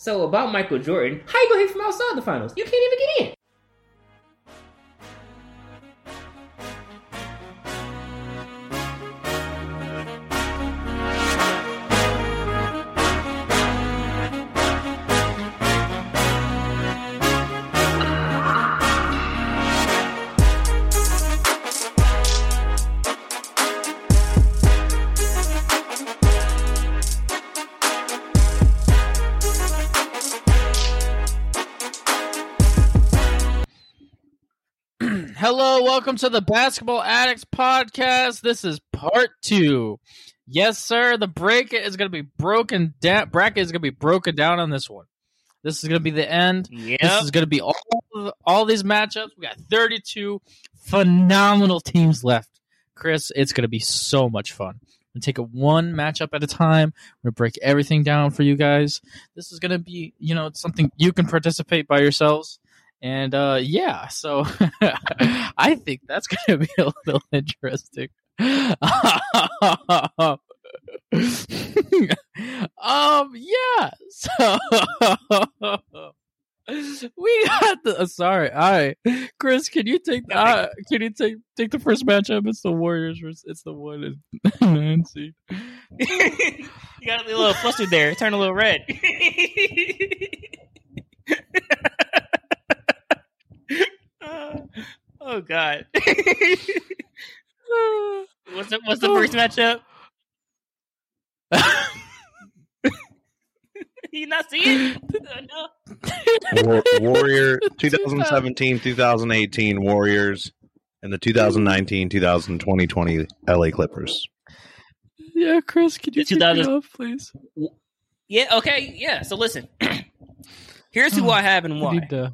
So about Michael Jordan, how you gonna hit from outside the finals? You can't even get in. Hello, welcome to the Basketball Addicts podcast. This is part two. Yes, sir. The bracket is going to be broken down. Bracket is going to be broken down on this one. This is going to be the end. Yep. This is going to be all all these matchups. We got 32 phenomenal teams left. Chris, it's going to be so much fun. To take it one matchup at a time. We're going to break everything down for you guys. This is going to be, you know, something you can participate by yourselves. And uh yeah, so I think that's going to be a little interesting. um yeah. So we got the uh, sorry. All right. Chris, can you take the uh, can you take take the first matchup? It's the Warriors versus it's the one and seed. you got a little flustered there. Turn a little red. Oh God. what's the what's the oh. first matchup? you not see it? Uh, no. Warrior 2017 2018 Warriors and the 2019 2020 LA Clippers. Yeah, Chris, could you The take me 2000 off, please? Yeah. Okay. Yeah. So listen. Here's who hmm. I have and We why.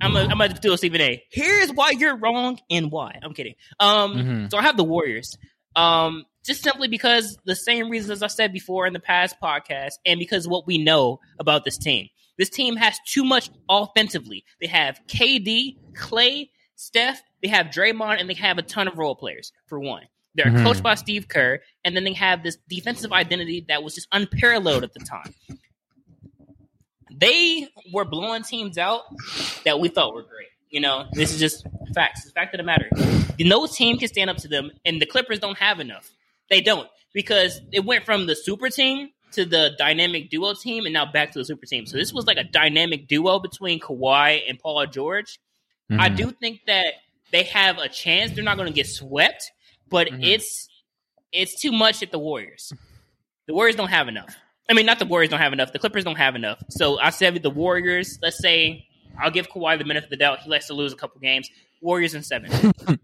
I'm gonna, I'm gonna do a Stephen A. Here's why you're wrong and why. I'm kidding. Um, Mhm. so I have the Warriors. Um, just simply because the same reasons as I said before in the past podcast, and because what we know about this team. This team has too much offensively. They have KD, Clay, Steph. They have Draymond, and they have a ton of role players. For one, they're Mhm. coached by Steve Kerr, and then they have this defensive identity that was just unparalleled at the time. They were blowing teams out that we thought were great. You know, this is just facts. It's fact of the matter. No team can stand up to them, and the Clippers don't have enough. They don't because it went from the super team to the dynamic duo team, and now back to the super team. So this was like a dynamic duo between Kawhi and Paul George. I Mhm. do think that they have a chance. They're not going to get swept, but Mhm. it's it's too much at the Warriors. The Warriors don't have enough. I mean, not the Warriors don't have enough. The Clippers don't have enough. So I said the Warriors. Let's say I'll give Kawhi the benefit of the doubt. He likes to lose a couple games. Warriors in seven.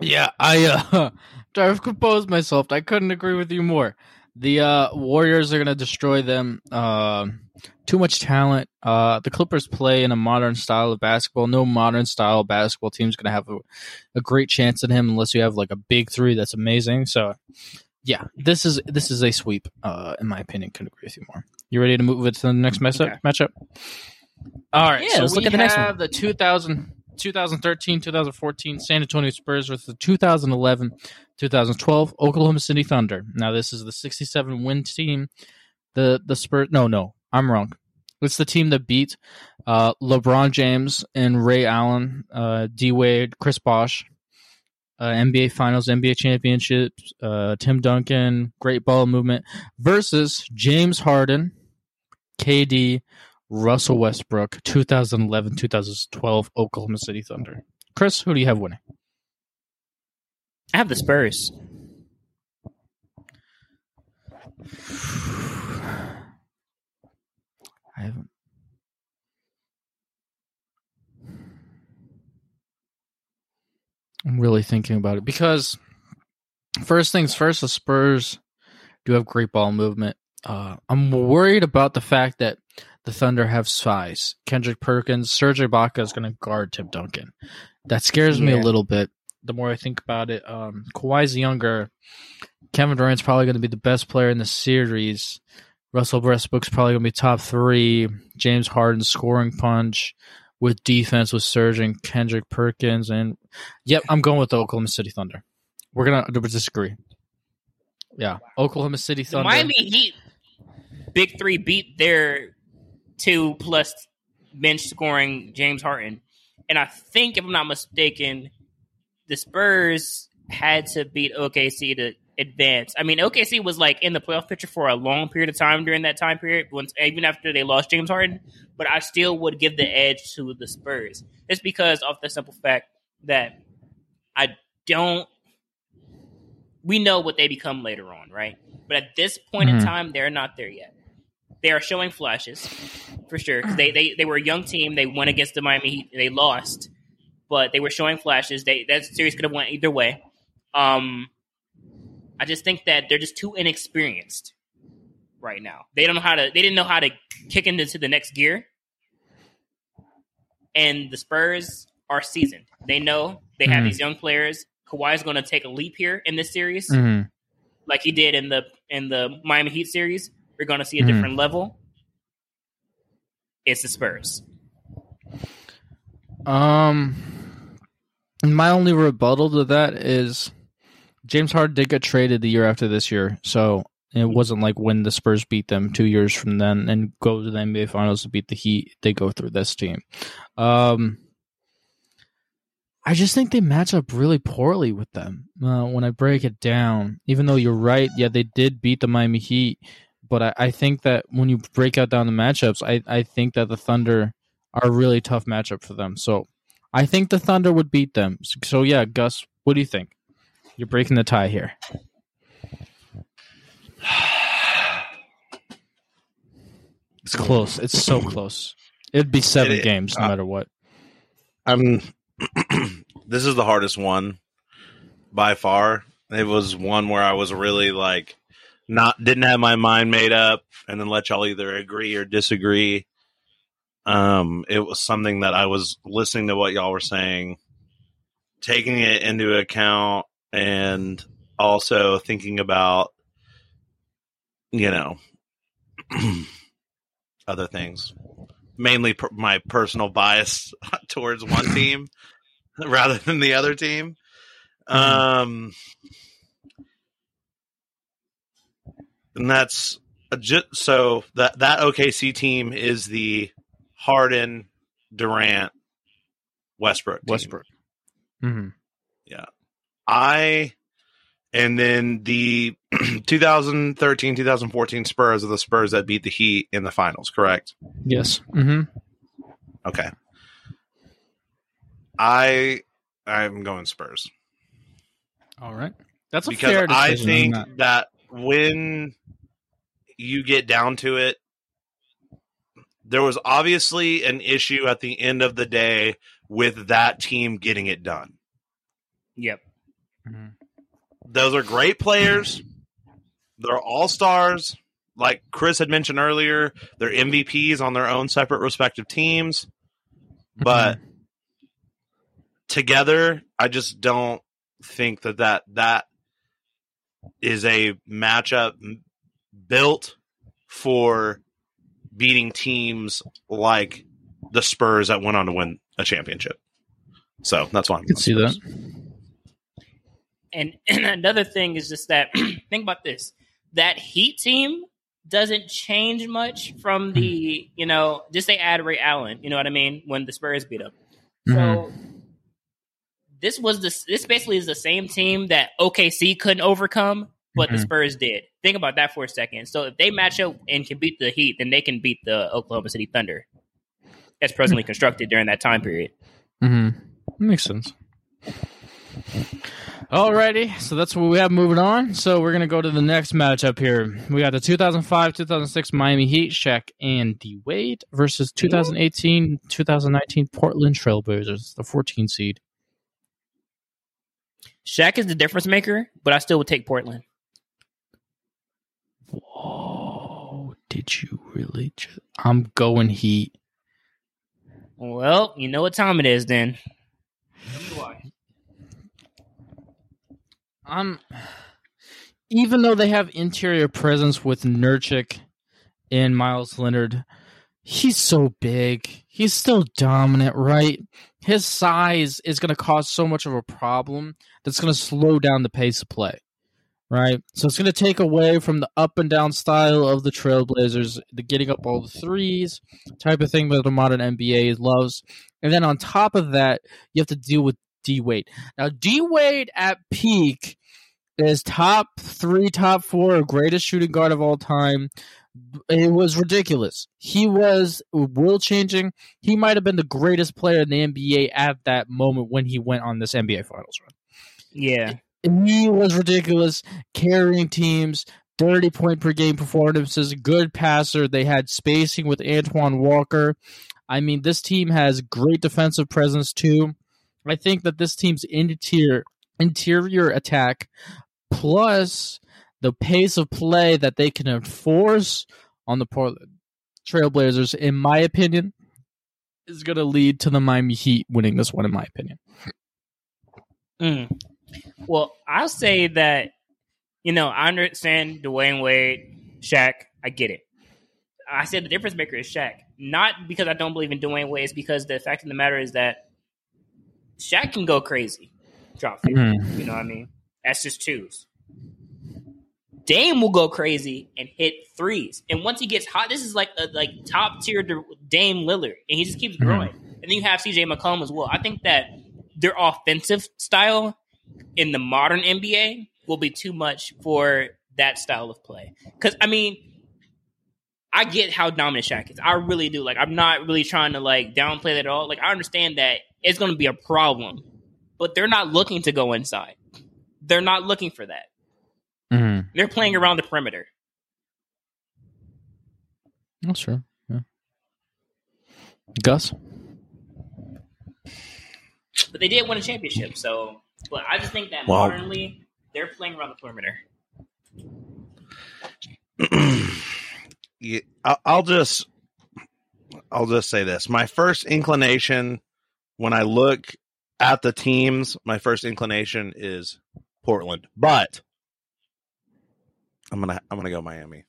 Yeah, I uh I've composed myself. I couldn't agree with you more. The uh Warriors are gonna destroy them. Uh, too much talent. Uh the Clippers play in a modern style of basketball. No modern style basketball team's gonna have a, a great chance at him unless you have like a big three that's amazing. So yeah, this is this is a sweep, uh, in my opinion. Couldn't agree with you more. You ready to move it to the next matchup? Okay. Matchup. All right. Yeah, so let's we look at the next have the 2000, 2013, 2014 San Antonio Spurs versus the 2011, 2012 Oklahoma City Thunder. Now this is the 67 win team. The the Spurs. No, no, I'm wrong. It's the team that beat uh, LeBron James and Ray Allen, uh, D Wade, Chris Bosh, uh, NBA Finals, NBA championships, uh, Tim Duncan, great ball movement versus James Harden, KD, Russell Westbrook, 2011 2012 Oklahoma City Thunder. Chris, who do you have winning? I have the Spurs. I haven't. I'm really thinking about it because first things first, the Spurs do have great ball movement. Uh, I'm worried about the fact that the Thunder have size. Kendrick Perkins, Serge Ibaka is going to guard Tim Duncan. That scares me a little bit. The more I think about it, um, Kawhi's younger. Kevin Durant's probably going to be the best player in the series. Russell Westbrook's probably going to be top three. James Harden scoring punch with defense with Serge and Kendrick Perkins. And yep, I'm going with the Oklahoma City Thunder. We're to disagree. Yeah, Oklahoma City The Thunder. Miami Heat big three beat their two plus bench scoring James Harden, and I think if I'm not mistaken, the Spurs had to beat OKC to advance. I mean, OKC was like in the playoff picture for a long period of time during that time period, once even after they lost James Harden. But I still would give the edge to the Spurs, just because of the simple fact that I don't. We know what they become later on, right? But at this point in Mhm. time, they're not there yet. They are showing flashes, for sure. they, they they were a young team. They went against the Miami Heat. They lost, but they were showing flashes. They that series could have went either way. Um, I just think that they're just too inexperienced right now. They don't know how to. They didn't know how to kick into the next gear. And the Spurs are seasoned. They know they have Mhm. these young players. Kawhi is going to take a leap here in this series Mhm. like he did in the in the Miami Heat series. We're going to see a Mhm. different level. It's the Spurs. Um, my only rebuttal to that is James Harden did get traded the year after this year, so it wasn't like when the Spurs beat them two years from then and go to the NBA Finals to beat the Heat. They go through this team. Um, I just think they match up really poorly with them uh, when I break it down. Even though you're right, yeah, they did beat the Miami Heat, but I, I think that when you break out down the matchups, I, I think that the Thunder are a really tough matchup for them. So I think the Thunder would beat them. So yeah, Gus, what do you think? You're breaking the tie here. It's close. It's so close. It'd be seven It- games no uh, matter what. I'm. this is the hardest one by far. It was one where I was really like not didn't have my mind made up, and then let y'all either agree or disagree. Um, it was something that I was listening to what y'all were saying, taking it into account, and also thinking about, you know, other things mainly per- my personal bias towards one team rather than the other team. Um, and that's a so that that OKC team is the Harden, Durant, Westbrook, team. Westbrook. hmm I and then the 2013 2014 Spurs are the Spurs that beat the Heat in the finals, correct? Yes. hmm Okay. I I'm going Spurs All right. That's a because fair I decision. think I'm that when you get down to it, there was obviously an issue at the end of the day with that team getting it done. Yep. Mhm. Those are great players. They're all stars. Like Chris had mentioned earlier, they're MVPs on their own separate respective teams. But together, I just don't think that that, that is a matchup built for beating teams like the Spurs that went on to win a championship. So that's why I'm I can see that. And, and another thing is just that think about this: that Heat team doesn't change much from the you know just they add Ray Allen. You know what I mean? When the Spurs beat them, so Mm-hmm. this was this this basically is the same team that OKC couldn't overcome, but the Mhm. Spurs did. Think about that for a second. So if they match up and can beat the Heat, then they can beat the Oklahoma City Thunder. As presently constructed during that time period. Mm-hmm. Makes sense. Alrighty, so that's what we have moving on. So we're gonna go to the next matchup here. We got the 2005-2006 Miami Heat, Shaq and D Wade versus 2018-2019 Portland Trailblazers, the 14 seed. Shaq is the difference maker, but I still would take Portland. Whoa! Did you really? Just, I'm going Heat. Well, you know what time it is then. I'm. Even though they have interior presence with Nurkic and Meyers Leonard, he's so big. He's still dominant, right? His size is going to cause so much of a problem that's going to slow down the pace of play, right? So it's going to take away from the up and down style of the Trailblazers, the getting up all the threes type of thing that the modern NBA loves. And then on top of that, you have to deal with D Wade. Now, D Wade at peak is top three, top four, greatest shooting guard of all time. It was ridiculous. He was world changing. He might have been the greatest player in the NBA at that moment when he went on this NBA Finals run. Yeah. He was ridiculous, carrying teams, 30 point per game performances, good passer. They had spacing with Antoine Walker. I mean, this team has great defensive presence too. I think that this team's interior interior attack plus the pace of play that they can enforce on the Portland Trailblazers, in my opinion, is going to lead to the Miami Heat winning this one. In my opinion, Mm. Well, I'll say that you know I understand Dwyane Wade, Shaq. I get it. I said the difference maker is Shaq, not because I don't believe in Dwyane Wade. It's because the fact of the matter is that Shaq can go crazy, drop 50. Mhm. You know what I mean? That's just twos. Dame will go crazy and hit threes, and once he gets hot, this is like a like top tier Dame Lillard, and he just keeps Mhm. growing. And then you have CJ McCollum as well. I think that their offensive style in the modern NBA will be too much for that style of play. Because I mean, I get how dominant Shaq is. I really do. Like, I'm not really trying to like downplay that at all. Like, I understand that it's going to be a problem, but they're not looking to go inside. They're not looking for that. mm-hmm. They're playing around the perimeter. that's true. Yeah. Gus, But they did win a championship, so. But I just think that Well- modernly they're playing around the perimeter. yeah, I- I'll just I'll just say this. My first inclination when I look at the teams, my first inclination is Portland. But I'm gonna I'm gonna go Miami.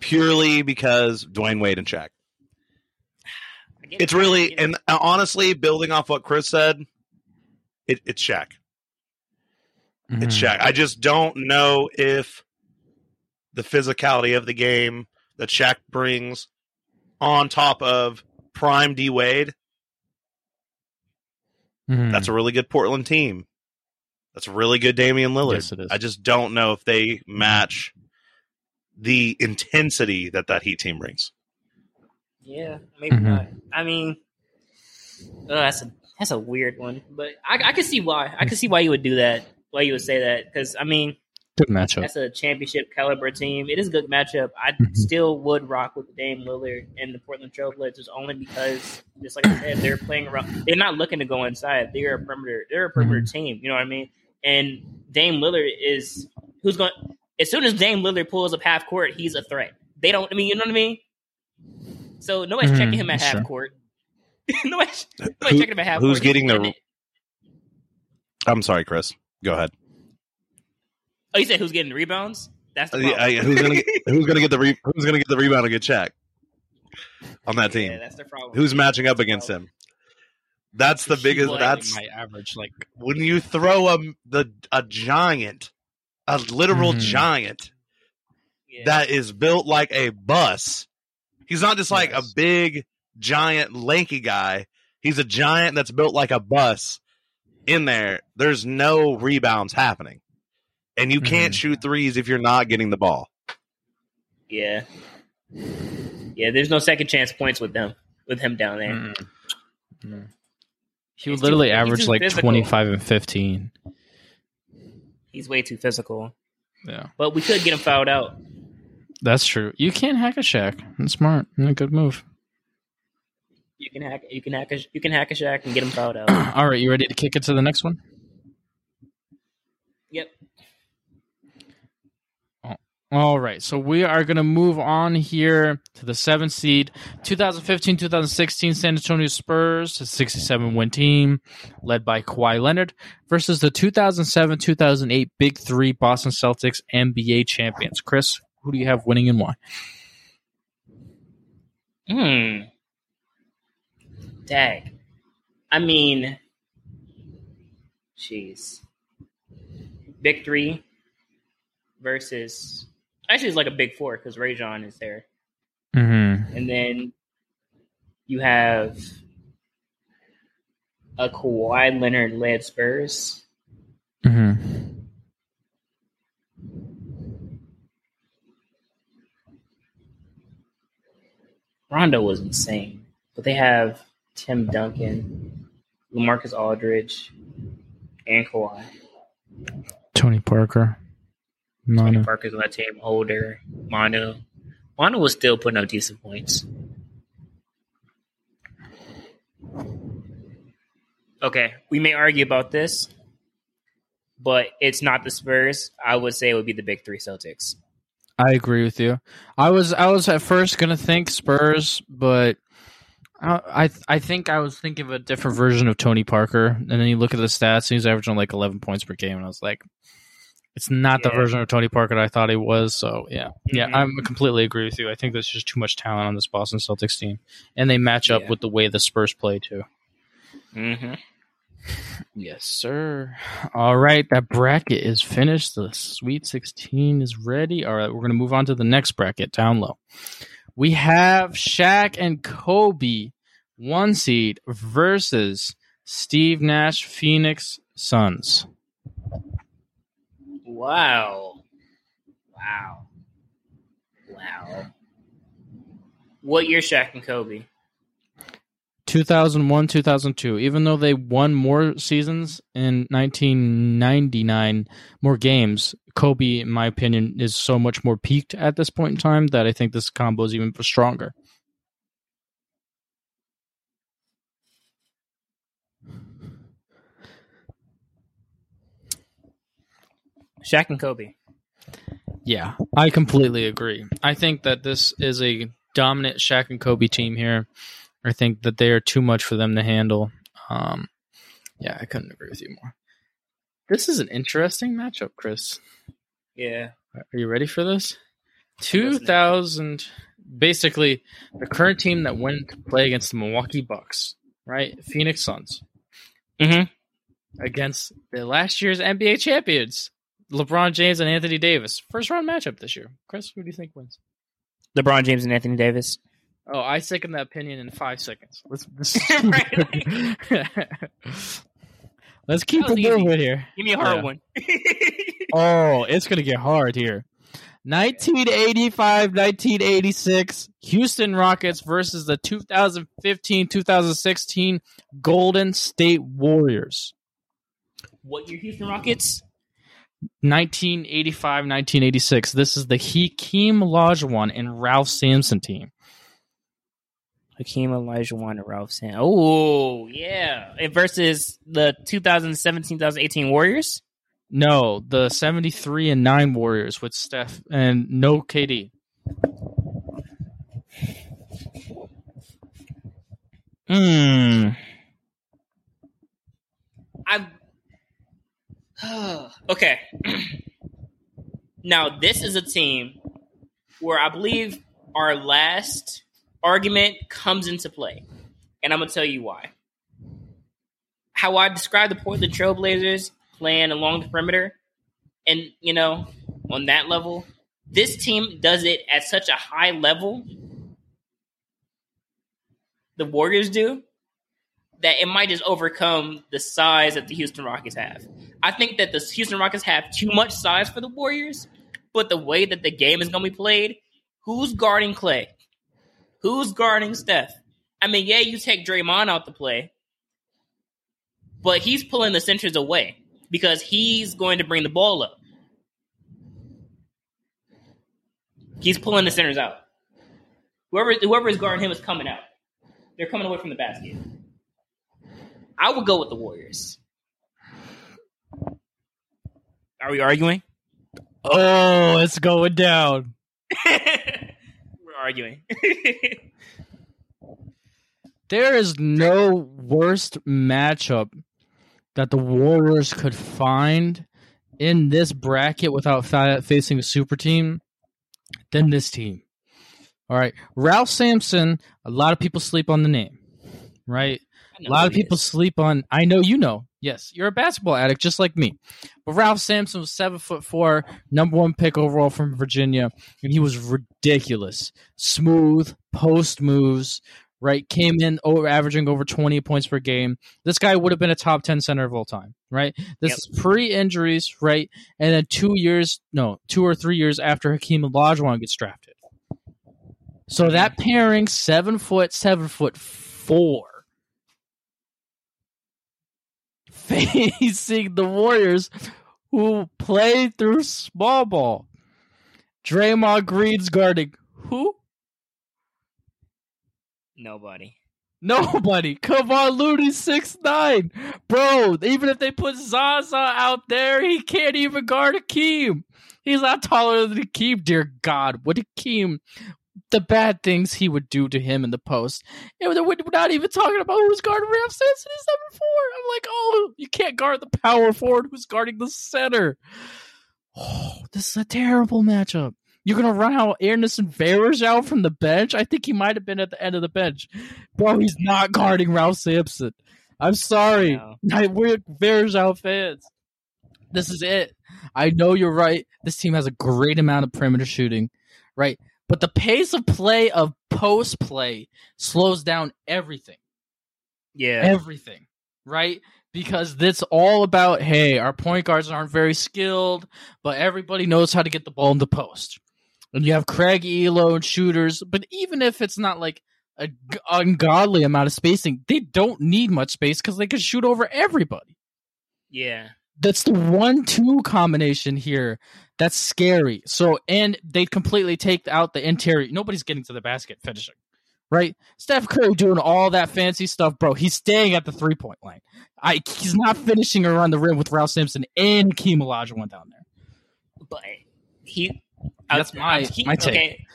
Purely because Dwyane Wade and Shaq. It's it. really You know, and uh, honestly, building off what Chris said, it, it's Shaq. It's Mhm. Shaq. I just don't know if the physicality of the game that Shaq brings on top of prime D Wade, Mhm. that's a really good Portland team. That's a really good Damian Lillard. Yes, it is. I just don't know if they match the intensity that that Heat team brings. Yeah, maybe Mhm. not. I mean, oh, that's a that's a weird one, but I, I can see why. I can see why you would do that. Why you would say that? Because I mean, good matchup. that's a championship caliber team. It is a good matchup. I Mhm. still would rock with Dame Lillard and the Portland Trailblazers only because, just like I said, they're playing around. They're not looking to go inside. They're a perimeter. They're a perimeter team. You know what I mean? And Dame Lillard is who's going. As soon as Dame Lillard pulls up half court, he's a threat. They don't. I mean, you know what I mean? So nobody's Mhm, checking him at half true. court. nobody's, nobody's Who- checking him at half who's court. getting the- I'm sorry, Chris. Go ahead. Oh, you said who's getting rebounds? That's the Uh, problem. yeah, who's gonna get, who's gonna get the re, who's gonna get the rebound and get Shaq on that team? Yeah, that's the problem. Who's matching up against him? That's the He biggest. was That's my average like when you throw a the a giant, a literal Mhm. giant Yeah. that is built like a bus. He's not just like Yes. a big, giant, lanky guy. He's a giant that's built like a bus. In there, there's no rebounds happening, and you can't Mhm. shoot threes if you're not getting the ball. Yeah. Yeah, there's no second chance points with them with him down there. Mm. Mm. He would literally too- average like physical. 25 and 15. He's way too physical. Yeah. But we could get him fouled out. That's true. You can't hack a Shaq. That's smart. And a good move. You can hack you can hack a you can hack a Shaq and get him fouled out. All right, you ready to kick it to the next one? All right, so we are going to move on here to the seventh seed, 2015-2016 San Antonio Spurs, a 67 win team led by Kawhi Leonard, versus the 2007-2008 Big Three Boston Celtics NBA champions. Chris, who do you have winning and why? Hmm. Dag. I mean, jeez. Big three versus actually it's like a big four because Rajon is there, Mm-hmm. and then you have a Kawhi Leonard led Spurs. Mm-hmm. Rondo was insane, but they have Tim Duncan, Lamarcus Aldridge, and Kawhi. Tony Parker. Tony Manu. Parker's on that team, older. Manu. Manu was still putting up decent points. Okay, we may argue about this, but it's not the Spurs. I would say it would be the big three Celtics. I agree with you. I was I was at first gonna think Spurs, but I I, I think I was thinking of a different version of Tony Parker. And then you look at the stats, and he's averaging like eleven points per game, and I was like, it's not the version of Tony Parker I thought he was. So yeah, yeah, Mhm. I'm completely agree with you. I think there's just too much talent on this Boston Celtics team, and they match up Yeah. with the way the Spurs play too. Mm-hmm. Yes, sir. All right, that bracket is finished. The Sweet 16 is ready. All right, we're going to move on to the next bracket down low. We have Shaq and Kobe, one seed, versus Steve Nash, Phoenix Suns. Wow. Wow. Wow. What year Shaq and Kobe? 2001, 2002. Even though they won more seasons in 1999, more games, Kobe, in my opinion, is so much more peaked at this point in time that I think this combo is even stronger. Shaq and Kobe. Yeah, I completely agree. I think that this is a dominant Shaq and Kobe team here. I think that they are too much for them to handle. Um, yeah, I couldn't agree with you more. This is an interesting matchup, Chris. Yeah. Are you ready for this? 2000, basically, the current team that went to play against the Milwaukee Bucks, right? Phoenix Suns, Mm-hmm. against the last year's NBA champions, LeBron James and Anthony Davis. First round matchup this year. Chris, who do you think wins? LeBron James and Anthony Davis. Oh, I second that opinion in five seconds. Let's let's, let's keep That was it moving here. Give me a hard Yeah. one. Oh, it's gonna get hard here. 1985, 1986, Houston Rockets versus the 2015, 2016 Golden State Warriors. what year Houston Rockets? 1985, 1986. This is the Hakeem Olajuwon and Ralph Sampson team. Hakeem Olajuwon and Ralph Sampson. Oh, yeah. And versus the 2017-2018 Warriors? No, the 73 and 9 Warriors with Steph and no KD. Hmm. I. okay. now this is a team where I believe our last argument comes into play, and I'm gonna tell you why. How I describe the Portland Trailblazers playing along the perimeter, and you know, on that level, this team does it at such a high level. The Warriors do that it might just overcome the size that the Houston Rockets have. I think that the Houston Rockets have too much size for the Warriors, but the way that the game is going to be played, who's guarding Clay? Who's guarding Steph? I mean, yeah, you take Draymond out the play, but he's pulling the centers away because he's going to bring the ball up. He's pulling the centers out. Whoever whoever is guarding him is coming out. They're coming away from the basket. I would go with the Warriors. Are we arguing? Oh, it's going down. We're arguing. There is no worst matchup that the Warriors could find in this bracket without facing a super team than this team. All right. Ralph Sampson, a lot of people sleep on the name, right? A lot of people sleep on. I know you know. Yes, you're a basketball addict just like me. But Ralph Sampson was seven foot four, number one pick overall from Virginia, and he was ridiculous. Smooth post moves, right? Came in over averaging over 20 points per game. This guy would have been a top 10 center of all time, right? This Yep. is pre injuries, right? And then two years, no, two or three years after Hakeem Olajuwon gets drafted. So that pairing, seven foot, seven foot four, facing the Warriors, who play through small ball. Draymond Green's guarding who? Nobody. Nobody. Come on, Looney, six nine, bro. Even if they put Zaza out there, he can't even guard Akeem. He's not taller than Akeem. Dear God, what Akeem? The bad things he would do to him in the post. And we're we're not even talking about who's guarding Ralph Sampson at seven four. I'm like, oh, you can't guard the power forward who's guarding the center. Oh, this is a terrible matchup. You're gonna run out Anderson Varejao out from the bench. I think he might have been at the end of the bench, bro. He's not guarding Ralph Sampson. I'm sorry. I, we're Varejao fans. This is it. I know you're right. This team has a great amount of perimeter shooting, right? But the pace of play of post play slows down everything Yeah. everything, right? Because it's all about hey, our point guards aren't very skilled, but everybody knows how to get the ball in the post. And you have Craig Ehlo and shooters, but even if it's not like a g- ungodly amount of spacing, they don't need much space because they can shoot over everybody. yeah. That's the one-two combination here. That's scary. So, and they completely take out the interior. Nobody's getting to the basket finishing, right? Steph Curry doing all that fancy stuff, bro. He's staying at the three-point line. I he's not finishing around the rim with Ralph Sampson and Keem Olajuwon down there. But he. That's my- he- my take. Okay.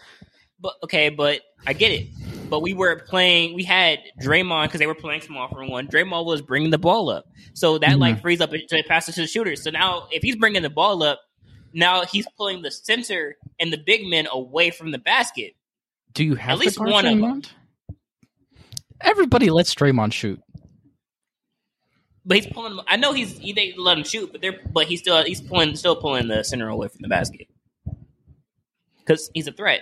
But okay, but I get it. But we were playing. We had Draymond because they were playing small for one. Draymond was bringing the ball up, so that Mm-hmm. like frees up to pass it to the shooters. So now, if he's bringing the ball up, now he's pulling the center and the big men away from the basket. Do you have At least one of Draymond? Everybody lets Draymond shoot. But he's pulling. I know he's he, they let him shoot, but they're but he's still he's pulling still pulling the center away from the basket because he's a threat.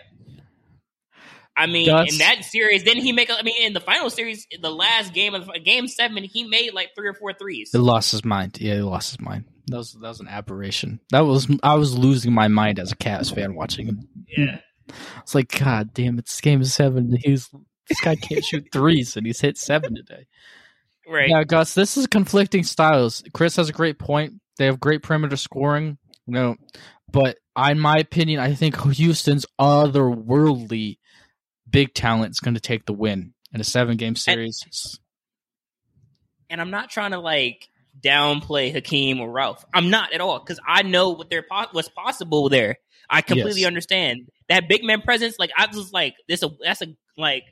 I mean, Gus- in that series, didn't he make? I mean, in the final series, the last game of game seven, he made like three or four threes. He lost his mind. Yeah, he lost his mind. That was that was an aberration. That was I was losing my mind as a Cavs fan watching him. Yeah, It's like, God damn it, this game is seven. He's this guy can't shoot threes and he's hit seven today. right. Yeah, Gus, this is conflicting styles. Chris has a great point. They have great perimeter scoring. You know, but in my opinion, I think Houston's otherworldly big talent is going to take the win in a seven game series. And I'm not trying to like downplay Hakeem or Ralph. I'm not at all because I know what they're po- what's possible there. I completely Yes. understand that big man presence. Like I was like this. A, that's a like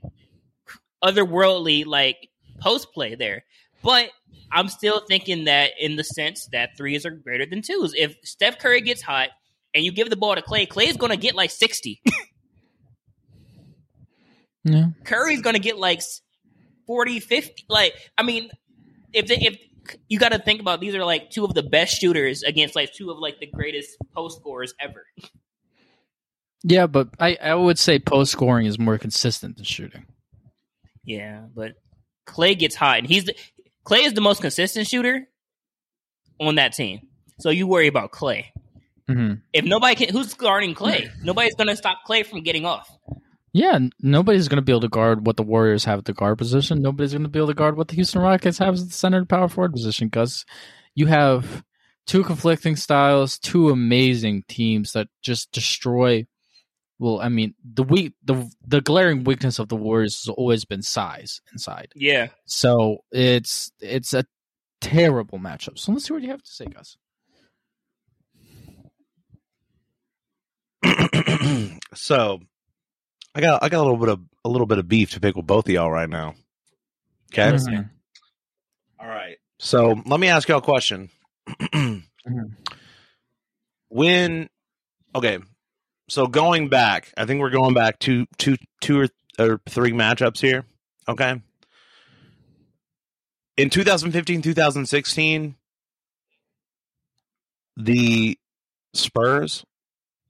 otherworldly like post play there. But I'm still thinking that in the sense that threes are greater than twos. If Steph Curry gets hot and you give the ball to Clay, Clay's going to get like 60. yeah. Curry's going to get like 40, 50. Like, I mean, if they, if you got to think about these are like two of the best shooters against like two of like the greatest post scorers ever. Yeah, but I, I would say post scoring is more consistent than shooting. Yeah, but Clay gets hot, and he's the, Clay is the most consistent shooter on that team. So you worry about Clay. hmm If nobody can, who's guarding Clay? Nobody's going to stop Clay from getting off. Yeah, nobody's going to be able to guard what the Warriors have at the guard position. Nobody's going to be able to guard what the Houston Rockets have at the center and power forward position because you have two conflicting styles, two amazing teams that just destroy. Well, I mean, the weak, the the glaring weakness of the Warriors has always been size inside. Yeah. So it's it's a terrible matchup. So let's see what you have to say, Gus. So, I got I got a little bit of a little bit of beef to pick with both of y'all right now. Okay. Mhm. All right. So let me ask y'all a question. when okay, so going back, I think we're going back to two two or, or three matchups here. Okay. In 2015, 2016, the Spurs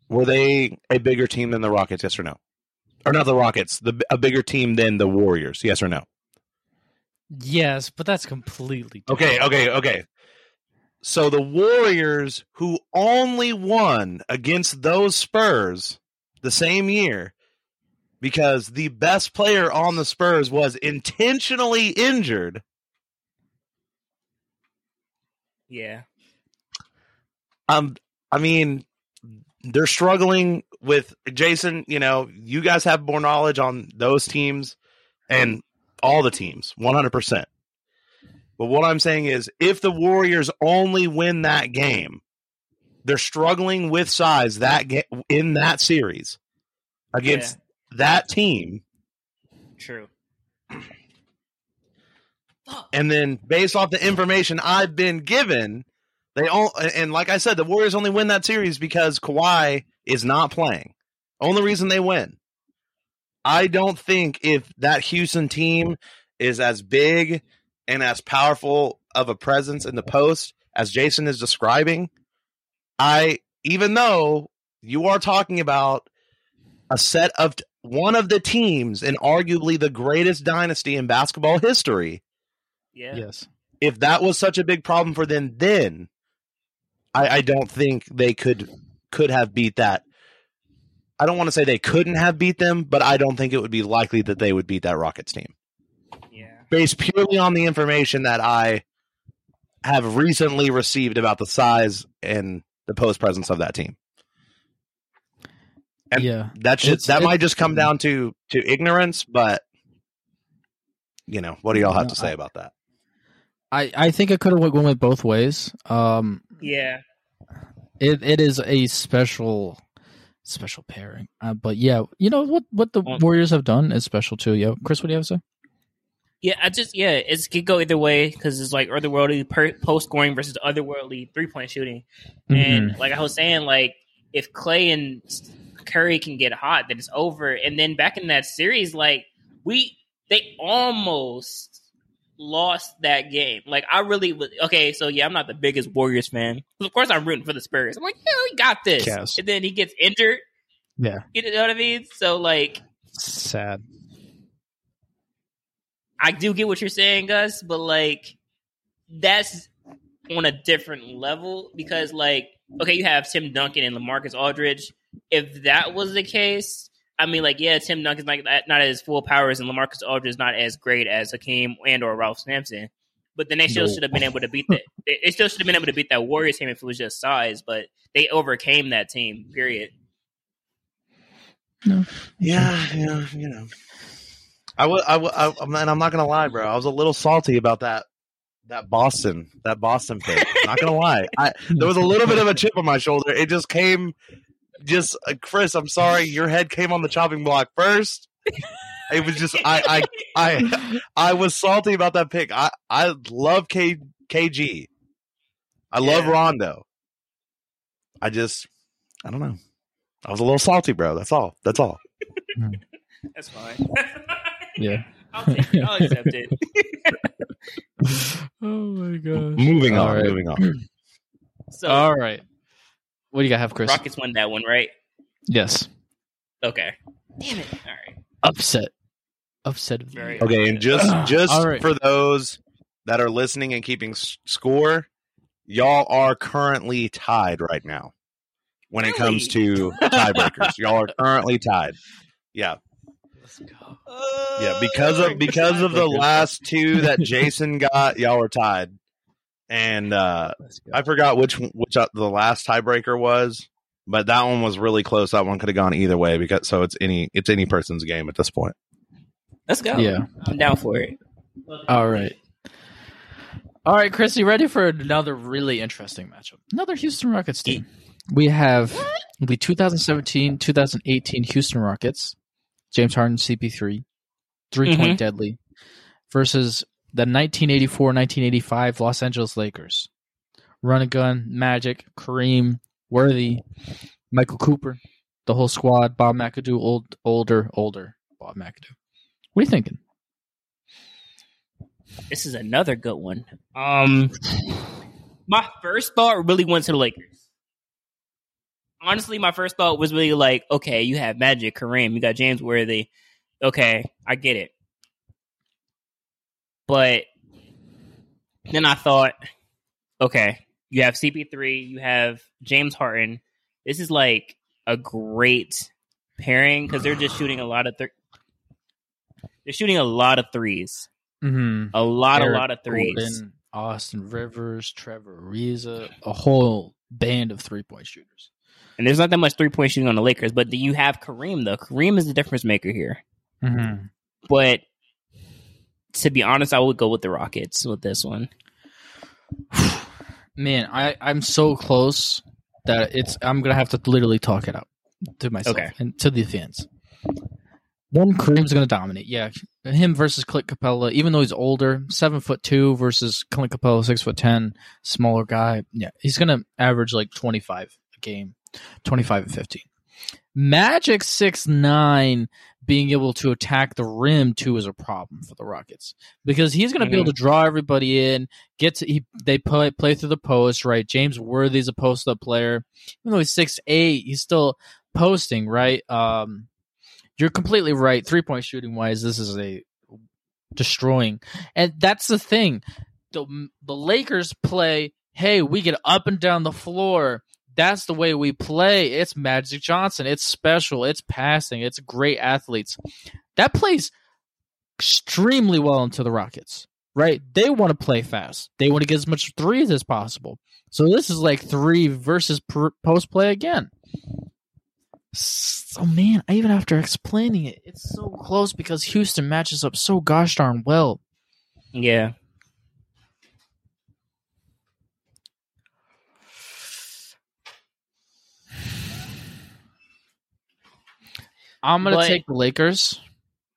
were they a bigger team than the Rockets? Yes or no? Or not the Rockets, the a bigger team than the Warriors? Yes or no? Yes, but that's completely Okay, okay, okay. So the Warriors, who only won against those Spurs the same year, because the best player on the Spurs was intentionally injured. Yeah. Um, I mean, they're struggling with Jason. You know, you guys have more knowledge on those teams and all the teams, one hundred percent. But what I'm saying is, if the Warriors only win that game, they're struggling with size that ga- in that series against that team, True. and then based off the information I've been given, they all and like I said, the Warriors only win that series because Kawhi is not playing. Only reason they win. I don't think if that Houston team is as big and as powerful of a presence in the post as Jason is describing, I even though you are talking about a set of one of the teams and arguably the greatest dynasty in basketball history, Yeah. Yes. if that was such a big problem for them then I, I don't think they could could have beat that i don't want to say they couldn't have beat them but i don't think it would be likely that they would beat that rockets team Yeah. based purely on the information that i have recently received about the size and the post presence of that team And yeah. that should, that it- might just come down to to ignorance but you know what do y'all have No, to say I- about that I, I think it could have went with both ways. Um, Yeah. It, it is a special special pairing. Uh, but yeah, you know what what the Warriors have done is special too. Yo, Chris, what do you have to say? Yeah, I just yeah, it's could go either way because it's like otherworldly per, post scoring versus otherworldly three point shooting. And like I was saying, like if Clay and Curry can get hot, then it's over. And then back in that series, like we they almost lost that game. Like I really was okay. So yeah, I'm not the biggest Warriors fan. Of course, I'm rooting for the Spurs. I'm like, yeah, we got this. Cavs. And then he gets injured. Yeah. You know what I mean? So like. Sad. I do get what you're saying, Gus, but like that's on a different level because like okay, you have Tim Duncan and Lamarcus Aldridge. If that was the case, I mean like yeah, Tim Duncan's not not at his full powers and Lamarcus Aldridge is not as great as Hakeem and or Ralph Sampson. But then they still No. should have been able to beat that. They they still should have been able to beat that Warriors team if it was just size. But they overcame that team. Period. Yeah, yeah, you know. I was, I, wa- I, man, I'm not gonna lie, bro. I was a little salty about that, that Boston, that Boston pick. not gonna lie, I, there was a little bit of a chip on my shoulder. It just came, just uh, Chris. I'm sorry, your head came on the chopping block first. It was just, I, I, I, I was salty about that pick. I, I love K, KG. I love Yeah. Rondo. I just, I don't know. I was a little salty, bro. That's all. That's all. That's fine. Yeah. I'll take it. I'll accept it. oh my gosh. Moving All on. right. Moving on. So All right. What do you got, have Chris? Rockets won that one, right? Yes. Okay. Damn it. All right. Upset. Upset. Very year. Okay, and just just All right. for those that are listening and keeping score, y'all are currently tied right now. When it comes to tiebreakers, y'all are currently tied. Yeah, Let's go. yeah. Because of oh, because of the last two that Jason got, y'all are tied. And uh I forgot which which uh, the last tiebreaker was, but that one was really close. That one could have gone either way because so it's any it's any person's game at this point. Let's go. Yeah. I'm down for it. All right. All right, Chris, you ready for another really interesting matchup? Another Houston Rockets team. we have the 2017 2018 Houston Rockets, James Harden, CP3, 320 Mhm. deadly, versus the 1984 1985 Los Angeles Lakers. Run and gun, Magic, Kareem, Worthy, Michael Cooper, the whole squad, Bob McAdoo, old, older, older Bob McAdoo. What are you thinking? This is another good one. Um, my first thought really went to the Lakers. Honestly, my first thought was really like, okay, you have Magic, Kareem, you got James Worthy. Okay, I get it. But then I thought, okay, you have CP3, you have James Harden. This is like a great pairing because they're just shooting a lot of th- they're shooting a lot of threes. Mm-hmm. A lot, Eric a lot of threes. Austin Rivers, Trevor Ariza, a whole band of three point shooters. And there's not that much three point shooting on the Lakers, but you have Kareem though. Kareem is the difference maker here. Mm-hmm. But to be honest, I would go with the Rockets with this one. Man, I I'm so close that it's I'm gonna have to literally talk it out to myself Okay. and to the fans. One Kareem's gonna dominate. Yeah, him versus Clint Capela. Even though he's older, seven foot two versus Clint Capela, six foot ten, smaller guy. Yeah, he's gonna average like twenty five a game, twenty five and fifteen. Magic six nine being able to attack the rim too is a problem for the Rockets because he's going to be able to draw everybody in. Get to he, they play play through the post right. James Worthy's a post up player, even though he's six eight, he's still posting right. Um, you're completely right. Three point shooting wise, this is a destroying, and that's the thing. The the Lakers play. Hey, we get up and down the floor. That's the way we play. It's Magic Johnson. It's special. It's passing. It's great athletes. That plays extremely well into the Rockets, right? They want to play fast. They want to get as much threes as possible. So this is like three versus post play again. So oh man, even after explaining it, it's so close because Houston matches up so gosh darn well. Yeah. I'm gonna But- take the Lakers.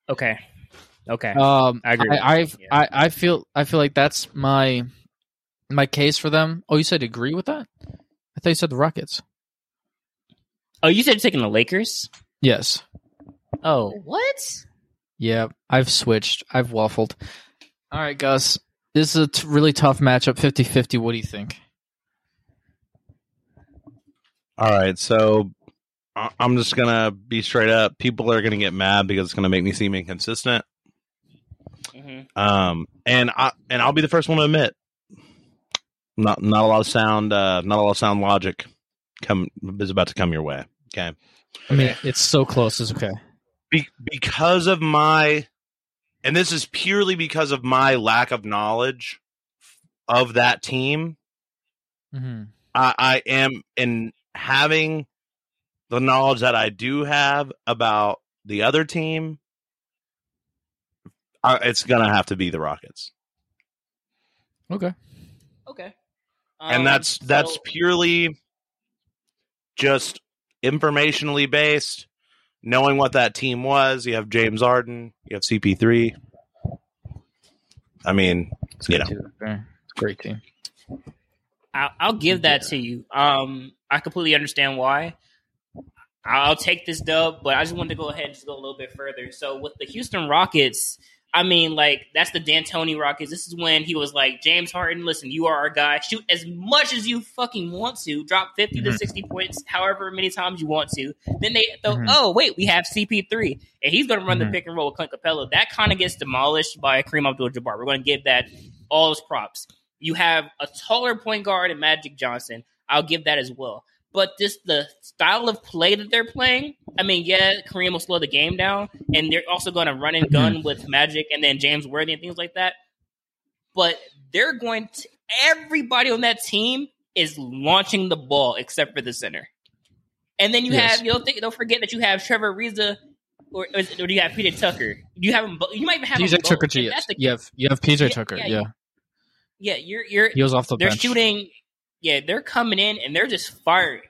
Okay. Okay. Um, I agree I. I've, Yeah. I, I feel, I feel like that's my, my case for them. Oh, you said agree with that? I thought you said the Rockets. oh, you said you're taking the Lakers? Yes. Oh, what? Yeah, I've switched. I've waffled. All right, Gus. This is a t- really tough matchup, 50-50. What do you think? All right, so I- I'm just gonna be straight up. People are gonna get mad because it's gonna make me seem inconsistent. hmm Um, and I and I'll be the first one to admit, not not a lot of sound, uh, not a lot of sound logic come is about to come your way. Okay, I mean, it's so close. It's okay. be- because of my, and this is purely because of my lack of knowledge of that team. Mm-hmm. I, I am in having the knowledge that I do have about the other team. I, it's gonna have to be the Rockets, Okay. Okay. and Um, that's that's so- purely just informationally based. Knowing what that team was, you have James Harden, you have CP3. I mean, you know, Fair. It's a great team. I'll, I'll give that to you. Um, I completely understand why. I'll take this dub, but I just wanted to go ahead and just go a little bit further. So with the Houston Rockets, I mean, like that's the D'Antoni Rockets. This is when he was like, James Harden, listen, you are our guy. Shoot as much as you fucking want to. Drop 50 to Mhm. sixty points, however many times you want to. Then they thought, Mhm. oh wait, we have CP3, and he's going to run Mhm. the pick and roll with Clint Capela. That kind of gets demolished by Kareem Abdul-Jabbar. We're going to give that all his props. You have a taller point guard in Magic Johnson. I'll give that as well. But this the style of play that they're playing. I mean, yeah, Kareem will slow the game down, and they're also going to run and gun mm-hmm. with Magic and then James Worthy and things like that. But they're going to everybody on that team is launching the ball except for the center. And then you Yes. have you don't think don't forget that you have Trevor Ariza or, or, or do you have Peter Tucker? You have them. You might even have PJ. Tucker, yes. You have you have PJ Yeah, Tucker. yeah, Yeah, yeah, you're you're he was off the they're bench. shooting. Yeah, they're coming in and they're just firing.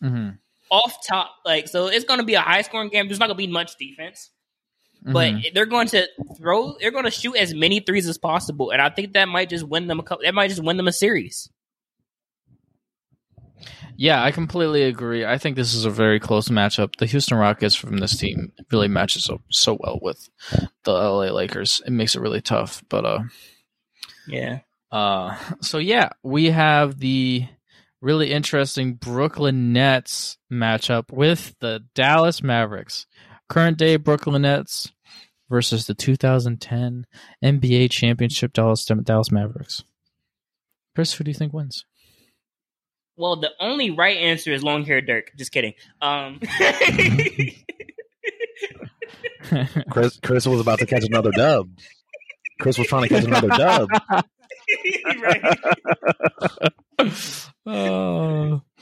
hmm off top. Like so, it's going to be a high scoring game. There's not going to be much defense, but Mm-hmm. they're going to throw. They're going to shoot as many threes as possible, and I think that might just win them a couple. That might just win them a series. Yeah, I completely agree. I think this is a very close matchup. The Houston Rockets from this team really matches up so well with the LA Lakers. It makes it really tough. But uh Yeah. Uh so yeah, we have the really interesting Brooklyn Nets matchup with the Dallas Mavericks. Current day Brooklyn Nets versus the 2010 NBA championship Dallas Dallas Mavericks. Chris, who do you think wins? Well, the only right answer is long hair Dirk. Just kidding. Um, Chris Chris was about to catch another dub. Chris was trying to catch another dub. right. oh.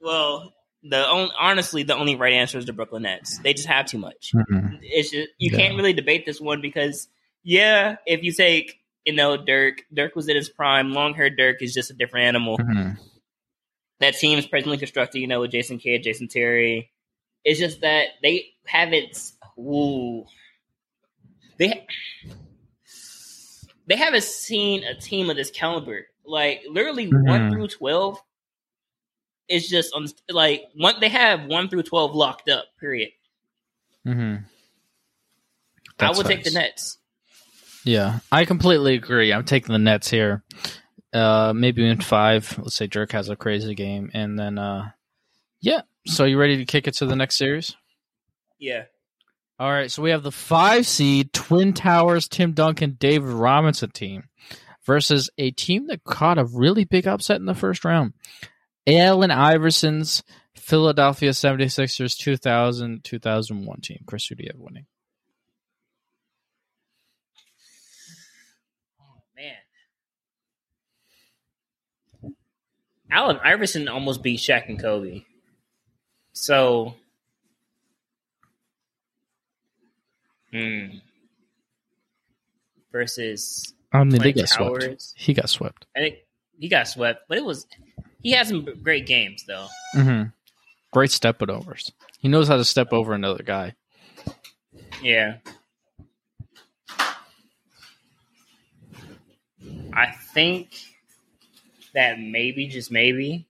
Well, the only, honestly, the only right answer is the Brooklyn Nets. They just have too much. Mhm. It's just you Yeah. can't really debate this one because yeah, if you take you know Dirk, Dirk was in his prime. Long haired Dirk is just a different animal. Mhm. That team is presently constructed, you know, with Jason Kidd, Jason Terry. It's just that they haven't. Ooh, they they haven't seen a team of this caliber. Like literally one Mhm. through twelve is just on like one. They have one through twelve locked up. Period. Mhm. I would take the. Nets. Yeah, I completely agree. I'm taking the Nets here. Uh, maybe in five. Let's say Dirk has a crazy game, and then uh, yeah. So you ready to kick it to the next series? Yeah. All right. So we have the five seed Twin Towers, Tim Duncan, David Robinson team versus a team that caught a really big upset in the first round. Allen Iverson's Philadelphia 76ers 2000 2001 team. Chris, who do you have winning? Oh man. Allen Iverson almost beat Shaq and Kobe. So hmm. versus I mean, they got swept. He got swept. I think he got swept, but it was he had some great games though. Mm-hmm. Great step overs. He knows how to step over another guy. Yeah. I think that maybe, just maybe,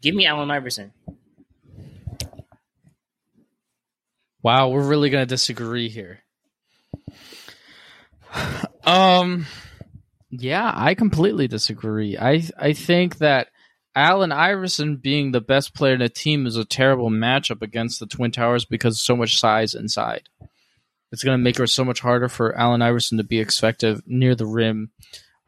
give me Allen Iverson. Wow, we're really gonna disagree here. Um, yeah, I completely disagree. I I think that Allen Iverson being the best player in the team is a terrible matchup against the Twin Towers because of so much size inside. It's going to make it so much harder for Allen Iverson to be effective near the rim.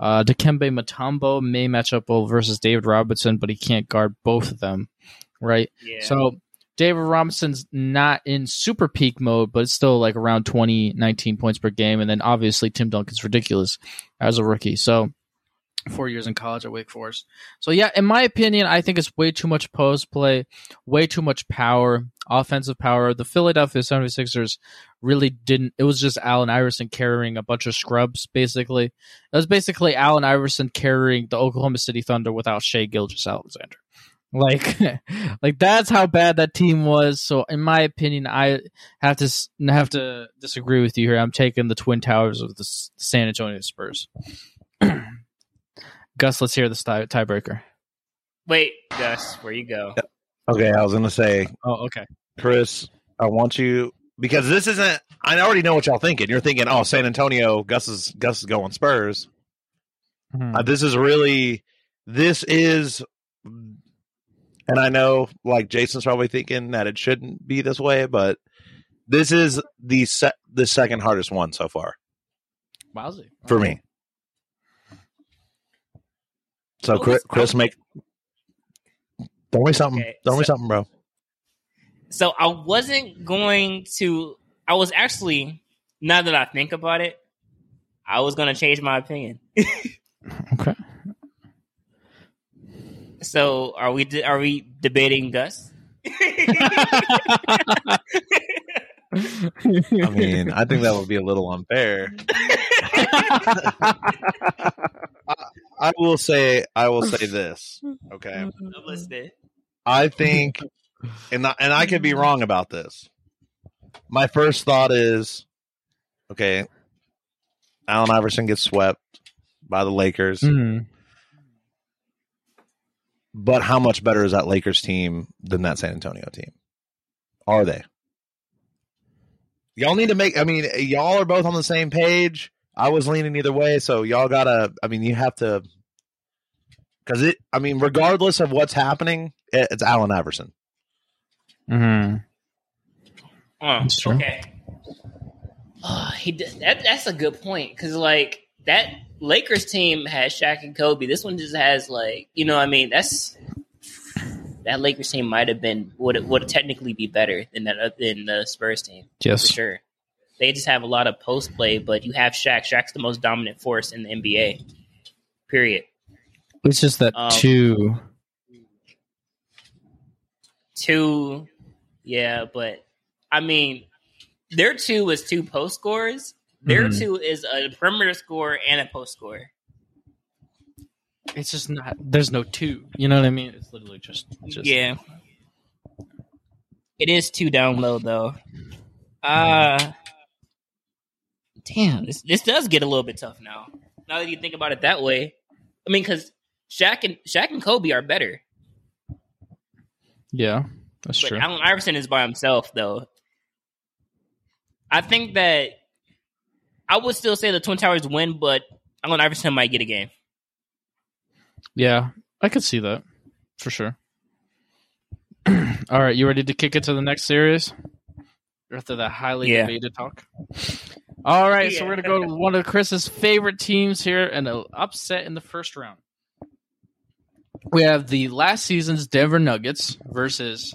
Uh, Dikembe Mutombo may match up well versus David Robinson, but he can't guard both of them, right? Yeah. So David Robinson's not in super peak mode, but it's still like around 20, 19 points per game. And then obviously Tim Duncan's ridiculous as a rookie. So four years in college at Wake Forest. So yeah, in my opinion, I think it's way too much post play, way too much power, offensive power. The Philadelphia 76ers really didn't it was just Allen Iverson carrying a bunch of scrubs basically. It was basically Allen Iverson carrying the Oklahoma City Thunder without Shai Gilgeous-Alexander. Like, like that's how bad that team was. So, in my opinion, I have to have to disagree with you here. I'm taking the Twin Towers of the San Antonio Spurs. Gus, let's hear the tiebreaker. Wait, Gus, where you go? Okay, I was gonna say, Oh, okay. Chris, I want you because this isn't. I already know what y'all thinking. You're thinking, oh, San Antonio, Gus is Gus is going Spurs. Hmm. Uh, this is really, this is, and I know like Jason's probably thinking that it shouldn't be this way, but this is the se- the second hardest one so far Wowzy. for me. So Well, Chris, Chris make throw me something, Okay, me so- something, bro. So I wasn't going to. I was actually. Now that I think about it, I was going to change my opinion. Okay. So are we? de- Are we debating Gus? I mean, I think that would be a little unfair. I will say I will say this. Okay, I'm listening. I think, and I, and I could be wrong about this. My first thought is, okay, Allen Iverson gets swept by the Lakers, Mhm. But how much better is that Lakers team than that San Antonio team? Are they? Y'all need to make. I mean, y'all are both on the same page. I was leaning either way, so y'all gotta. I mean, you have to, because it. I mean, regardless of what's happening, it, it's Allen Iverson. Mhm. Oh, That's true. okay. Oh, he did, that that's a good point because like that Lakers team has Shaq and Kobe. This one just has like you know what I mean that's that Lakers team might have been would would technically be better than that than the Spurs team for sure. They just have a lot of post play, but you have Shaq. Shaq's the most dominant force in the NBA. Period. It's just that Um, two. Two, yeah, but I mean, their two was two post scores. Their Mhm. two is a perimeter score and a post score. It's just not. There's no two. You know what I mean? It's literally just. just Yeah, it is two down low though. Uh damn, this this does get a little bit tough now. Now that you think about it that way, I mean, because Shaq and Shaq and Kobe are better, Yeah, that's but true. Allen Iverson is by himself though. I think that I would still say the Twin Towers win, but Allen Iverson might get a game. Yeah, I could see that for sure. All right, you ready to kick it to the next series? After that highly Yeah. debated talk. All right, so we're gonna go to one of Chris's favorite teams here, and an upset in the first round. We have the last season's Denver Nuggets versus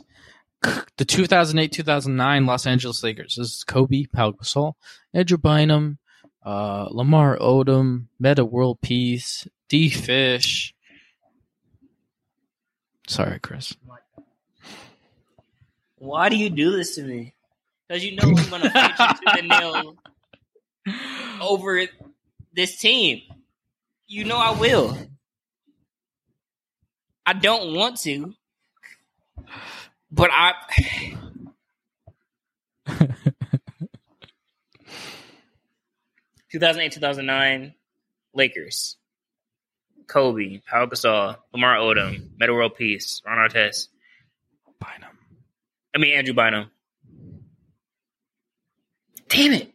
the 2008-2009 Los Angeles Lakers. This is Kobe, Pau Gasol, Andrew Bynum, uh, Lamar Odom, Metta World Peace, D Fish. Sorry, Chris. Why do you do this to me? Because you know I'm going to fight you to the nail over this team. You know I will. I don't want to, but I. Two thousand eight, two thousand nine, Lakers. Kobe, Pau Gasol, Lamar Odom, Metta World Peace, Ron Artest. Bynum. I mean Andrew Bynum. Damn it!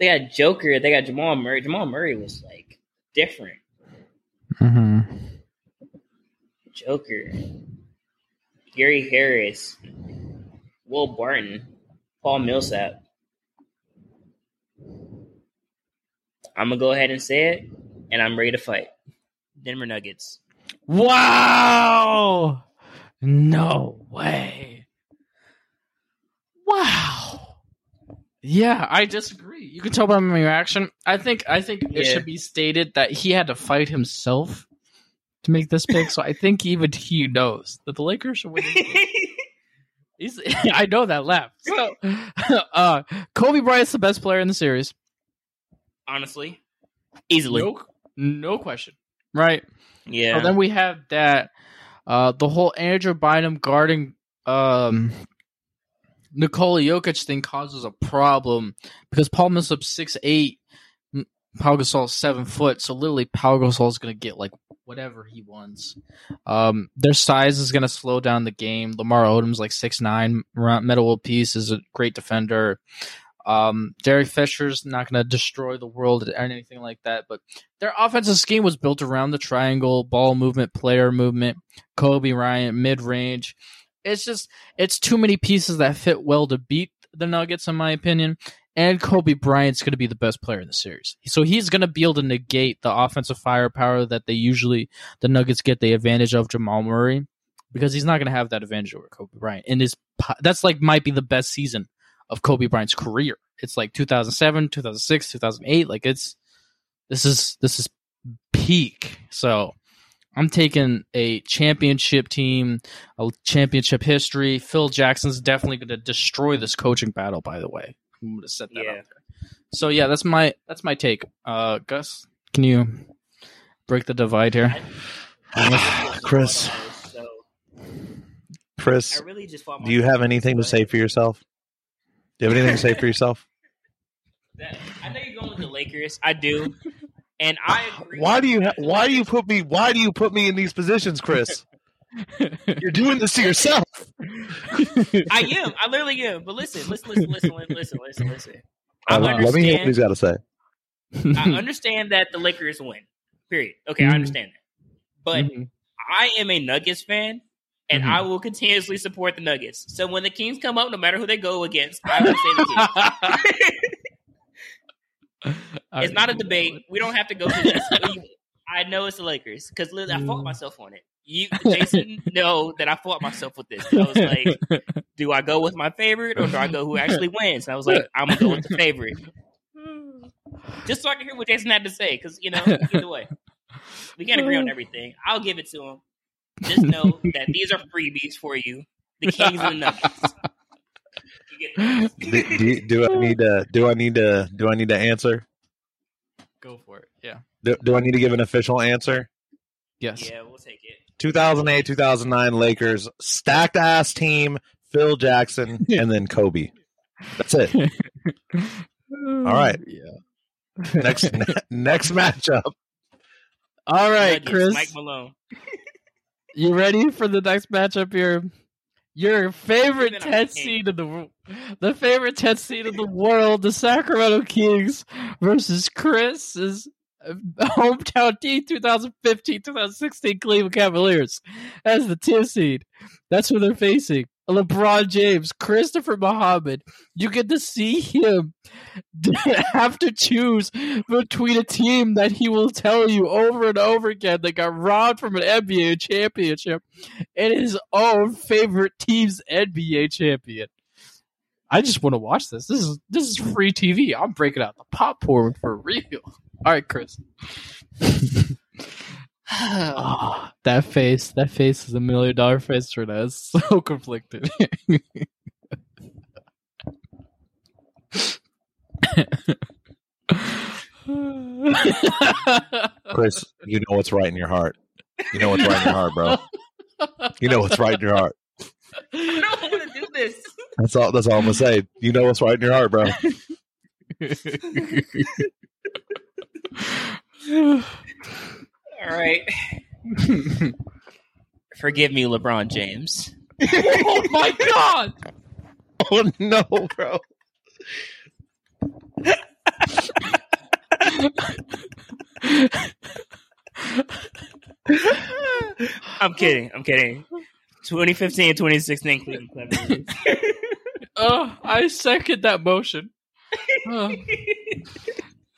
They got Joker. They got Jamal Murray. Jamal Murray was like different. Mm-hmm. Joker, Gary Harris, Will Barton, Paul Millsap. I'm gonna go ahead and say it, and I'm ready to fight. Denver Nuggets. Wow! No way. Wow. Yeah, I disagree. You can tell by my reaction. I think I think it should be stated that he had to fight himself to make this pick. so I think even he knows that the Lakers should win. this game. He's, I know that laugh. So, uh, Kobe Bryant's the best player in the series. Honestly, easily. No, no question. Right. Yeah. So then we have that uh the whole Andrew Bynum guarding um Nikola Jokic thing causes a problem because Paul Millsap's six eight, Pau Gasol's seven foot, so literally Pau is gonna get like whatever he wants. Um, their size is gonna slow down the game. Lamar Odom's like six nine. Metal Piece is a great defender. Um, Derek Fisher's not going to destroy the world or anything like that, but their offensive scheme was built around the triangle, ball movement, player movement, Kobe Bryant, mid range. It's just, it's too many pieces that fit well to beat the Nuggets, in my opinion. And Kobe Bryant's going to be the best player in the series. So he's going to be able to negate the offensive firepower that they usually, the Nuggets get the advantage of Jamal Murray because he's not going to have that advantage over Kobe Bryant. And his, that's like might be the best season of Kobe Bryant's career. It's like 2007, 2006, 2008. Like it's this is this is peak. So I'm taking a championship team, a championship history. Phil Jackson's definitely going to destroy this coaching battle. By the way, I'm going to set that Yeah. out there. So yeah, that's my that's my take. Uh, Gus, can you break the divide here? Chris, Chris, I really just do you have anything to say for yourself? Do you have anything to say for yourself? That- I know you're going with the Lakers. I do, and I agree. Why do you ha- why do you put me why do you put me in these positions, Chris? You're doing this to yourself. I am. I literally am. But listen, listen, listen, listen, listen, listen, listen. I Uh, let me hear what he's got to say. I understand that the Lakers win. Period. Okay, Mhm. I understand that. But Mhm. I am a Nuggets fan, and Mhm. I will continuously support the Nuggets. So when the Kings come up, no matter who they go against, I will say the Kings. it's not a debate. We don't have to go through this. I know it's the Lakers because literally I fought myself on it. You, Jason, know that I fought myself with this. I was like, do I go with my favorite or do I go who actually wins? And I was like, I'm gonna go with the favorite, just so I can hear what Jason had to say. Because you know, either way, we can't agree on everything. I'll give it to him. Just know that these are freebies for you, the Kings and the Nuggets. You get those. Do, do, do I need to do I need to do I need to answer? Go for it. Yeah. Do, do I need to give an official answer? Yes. Yeah, we'll take it. 2008, 2009 Lakers stacked ass team, Phil Jackson, and then Kobe. That's it. All right. Yeah. Next next matchup. All right, Chris. Mike Malone. You ready for the next matchup here? Your favorite Even 10 seed of the the favorite 10 seed of the world, the Sacramento Kings versus Chris's uh, hometown team 2015-2016 Cleveland Cavaliers as the 10 seed. That's who they're facing. LeBron James, Christopher Muhammad. You get to see him have to choose between a team that he will tell you over and over again that got robbed from an NBA championship and his own favorite team's NBA champion. I just want to watch this. This is this is free TV. I'm breaking out the popcorn for real. All right, Chris. Ah, that face, that face is a million dollar face for that. It's so conflicted. Chris, you know what's right in your heart. You know what's right in your heart, bro. You know what's right in your heart. I don't want to do this. That's all that's all I'm gonna say. You know what's right in your heart, bro. All right. Forgive me, LeBron James. oh my god! Oh no, bro. I'm kidding. I'm kidding. 2015 and 2016 Cleveland Cavaliers. Oh, I second that motion. Oh.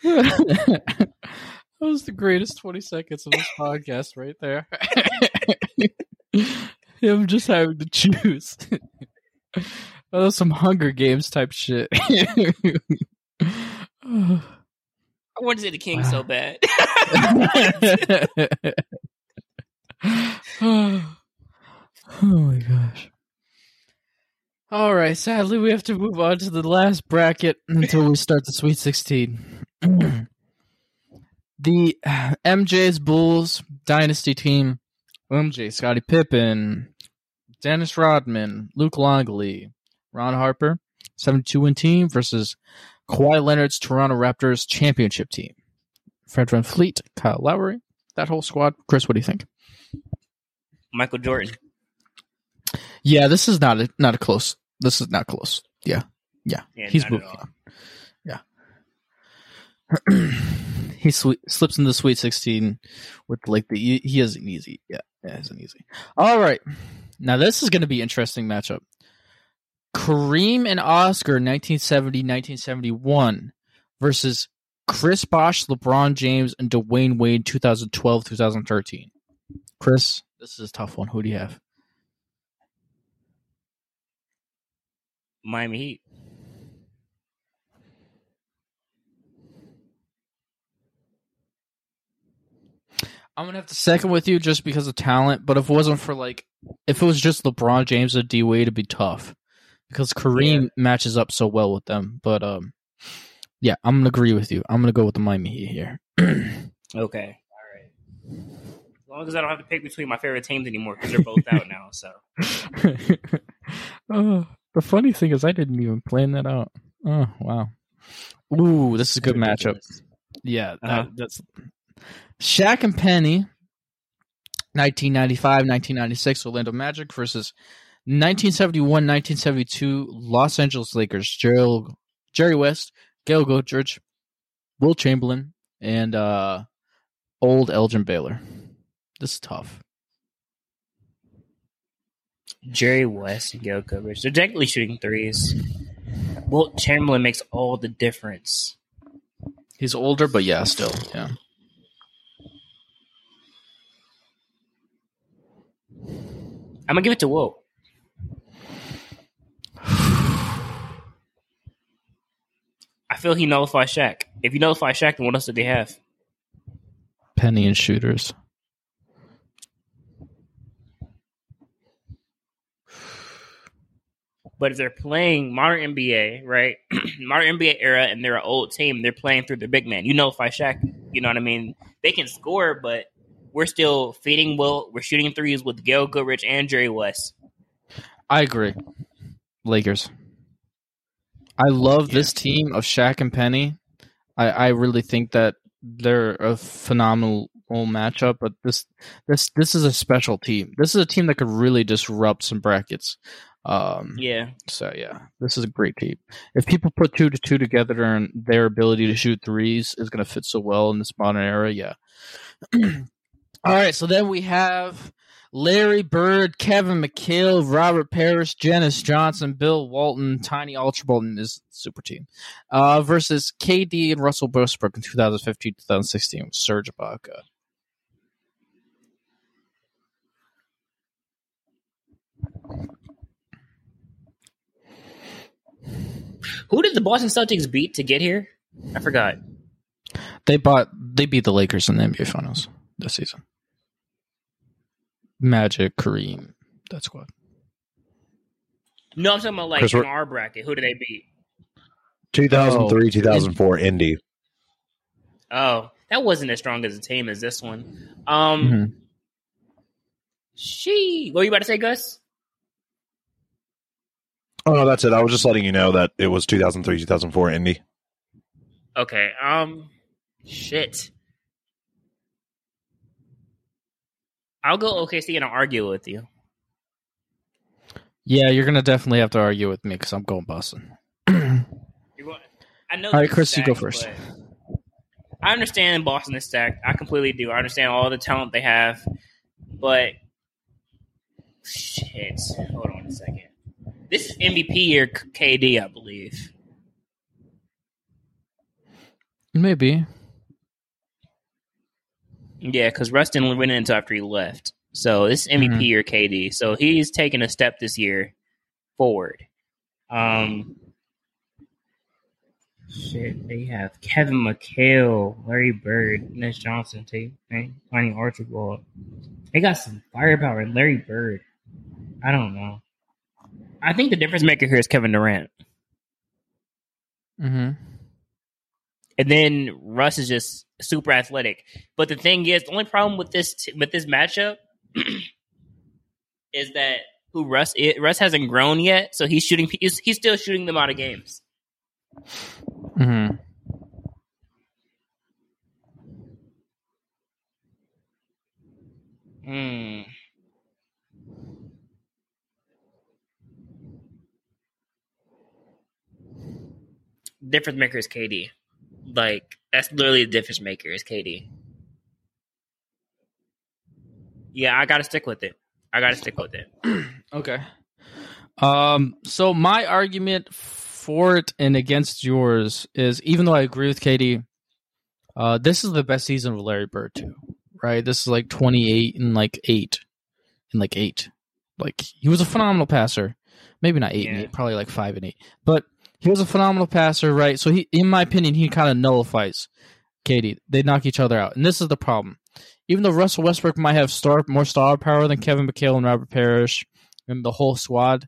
that was the greatest 20 seconds of this podcast right there. Him just having to choose. oh, that was some Hunger Games type shit. I wanted to say the King so bad. oh my gosh. All right, sadly, we have to move on to the last bracket until we start the Sweet 16. the MJ's Bulls Dynasty team MJ, Scottie Pippen, Dennis Rodman, Luke Longley, Ron Harper, 72 win team versus Kawhi Leonard's Toronto Raptors championship team. Fred VanVleet, Kyle Lowry, that whole squad. Chris, what do you think? Michael Jordan. Yeah, this is not a not a close. This is not close. Yeah, yeah, Yeah, he's moving on. He swe- slips into the Sweet Sixteen with like the he an easy. Yeah, yeah, an easy. All right, now this is going to be interesting matchup. Kareem and Oscar, 1970-1971 versus Chris Bosh, LeBron James, and Dwyane Wade, 2012-2013. Chris, this is a tough one. Who do you have? Miami Heat. I'm gonna have to second with you just because of talent, but if it wasn't for like, if it was just LeBron James or D Wade, it'd be tough because Kareem matches up so well with them. But um, yeah, I'm gonna agree with you. I'm gonna go with the Miami Heat here. Okay. All right. As long as I don't have to pick between my favorite teams anymore because they're both out now. So oh, the funny thing is, I didn't even plan that out. Oh wow! Ooh, this is a good matchup. Yeah, that, Uh-huh. that's Shaq and Penny, 1995, 1996 Orlando Magic versus 1971, 1972 Los Angeles Lakers. Jerry, Jerry West, Gail Goodrich, Wilt Chamberlain, and uh, old Elgin Baylor. This is tough. Jerry West and Gail Goodrich. They're technically shooting threes. Wilt Chamberlain makes all the difference. He's older, but yeah, still, yeah. I'm gonna give it to Wilt. I feel he nullifies Shaq. If you nullify Shaq, then what else did they have? Penny and shooters. But if they're playing modern NBA, right? modern NBA era and they're an old team, they're playing through their big man. You nullify Shaq. You know what I mean? They can score, but we're still feeding Wilt. We're shooting threes with Gail Goodrich and Jerry West. I agree. Lakers. I love this team of Shaq and Penny. I, I really think that they're a phenomenal matchup, but this this this is a special team. This is a team that could really disrupt some brackets. Um, Yeah. So yeah, this is a great team. If people put two to two together and their ability to shoot threes is going to fit so well in this modern era, yeah. All right, so then we have Larry Bird, Kevin McHale, Robert Parish, Dennis Johnson, Bill Walton, Tiny Archibald in his super team, uh, versus KD and Russell Westbrook in 2015-2016 with Serge Ibaka. Who did the Boston Celtics beat to get here? I forgot. They bought they beat the Lakers in the NBA Finals this season. Magic, Kareem, that squad. No, I'm talking about like Chris, in our bracket. Who did they beat? 2003, 2004 Indy. Oh, that wasn't as strong as a team as this one. Um, Mhm. she. What were you about to say, Gus? Oh no, that's it. I was just letting you know that it was 2003, 2004 Indy. Okay. Um, shit. I'll go OKC and I'll argue with you. Yeah, you're gonna definitely have to argue with me because I'm going Boston. I know. All right, Chris, you go first. I understand Boston is stacked. I completely do. I understand all the talent they have, but shit. Hold on a second. This is MVP year KD, I believe. Maybe. Yeah, because Russ didn't win until after he left. So this is MVP Mhm. year KD. So he's taken a step this year forward. Um, shit, they have Kevin McHale, Larry Bird, Dennis Johnson, T. Tiny Archibald. They got some firepower. Larry Bird. I don't know. I think the difference maker here is Kevin Durant. Mm-hmm. and then Russ is just super athletic. But the thing is, the only problem with this t- with this matchup is that who Russ is, Russ hasn't grown yet, so he's shooting. He's, he's still shooting them out of games. hmm Hmm. Difference maker is KD. Like that's literally the difference maker is KD. Yeah, I gotta stick with it. I gotta stick with it. Okay. Um. So my argument for it and against yours is, even though I agree with KD, uh, this is the best season of Larry Bird too. Right. This is like twenty eight and like eight, and like eight. Like he was a phenomenal passer. Maybe not eight and eight, probably like five and eight. But he was a phenomenal passer, right? So he, in my opinion, he kind of nullifies KD. They knock each other out, and this is the problem. Even though Russell Westbrook might have star more star power than Kevin McHale and Robert Parish and the whole squad,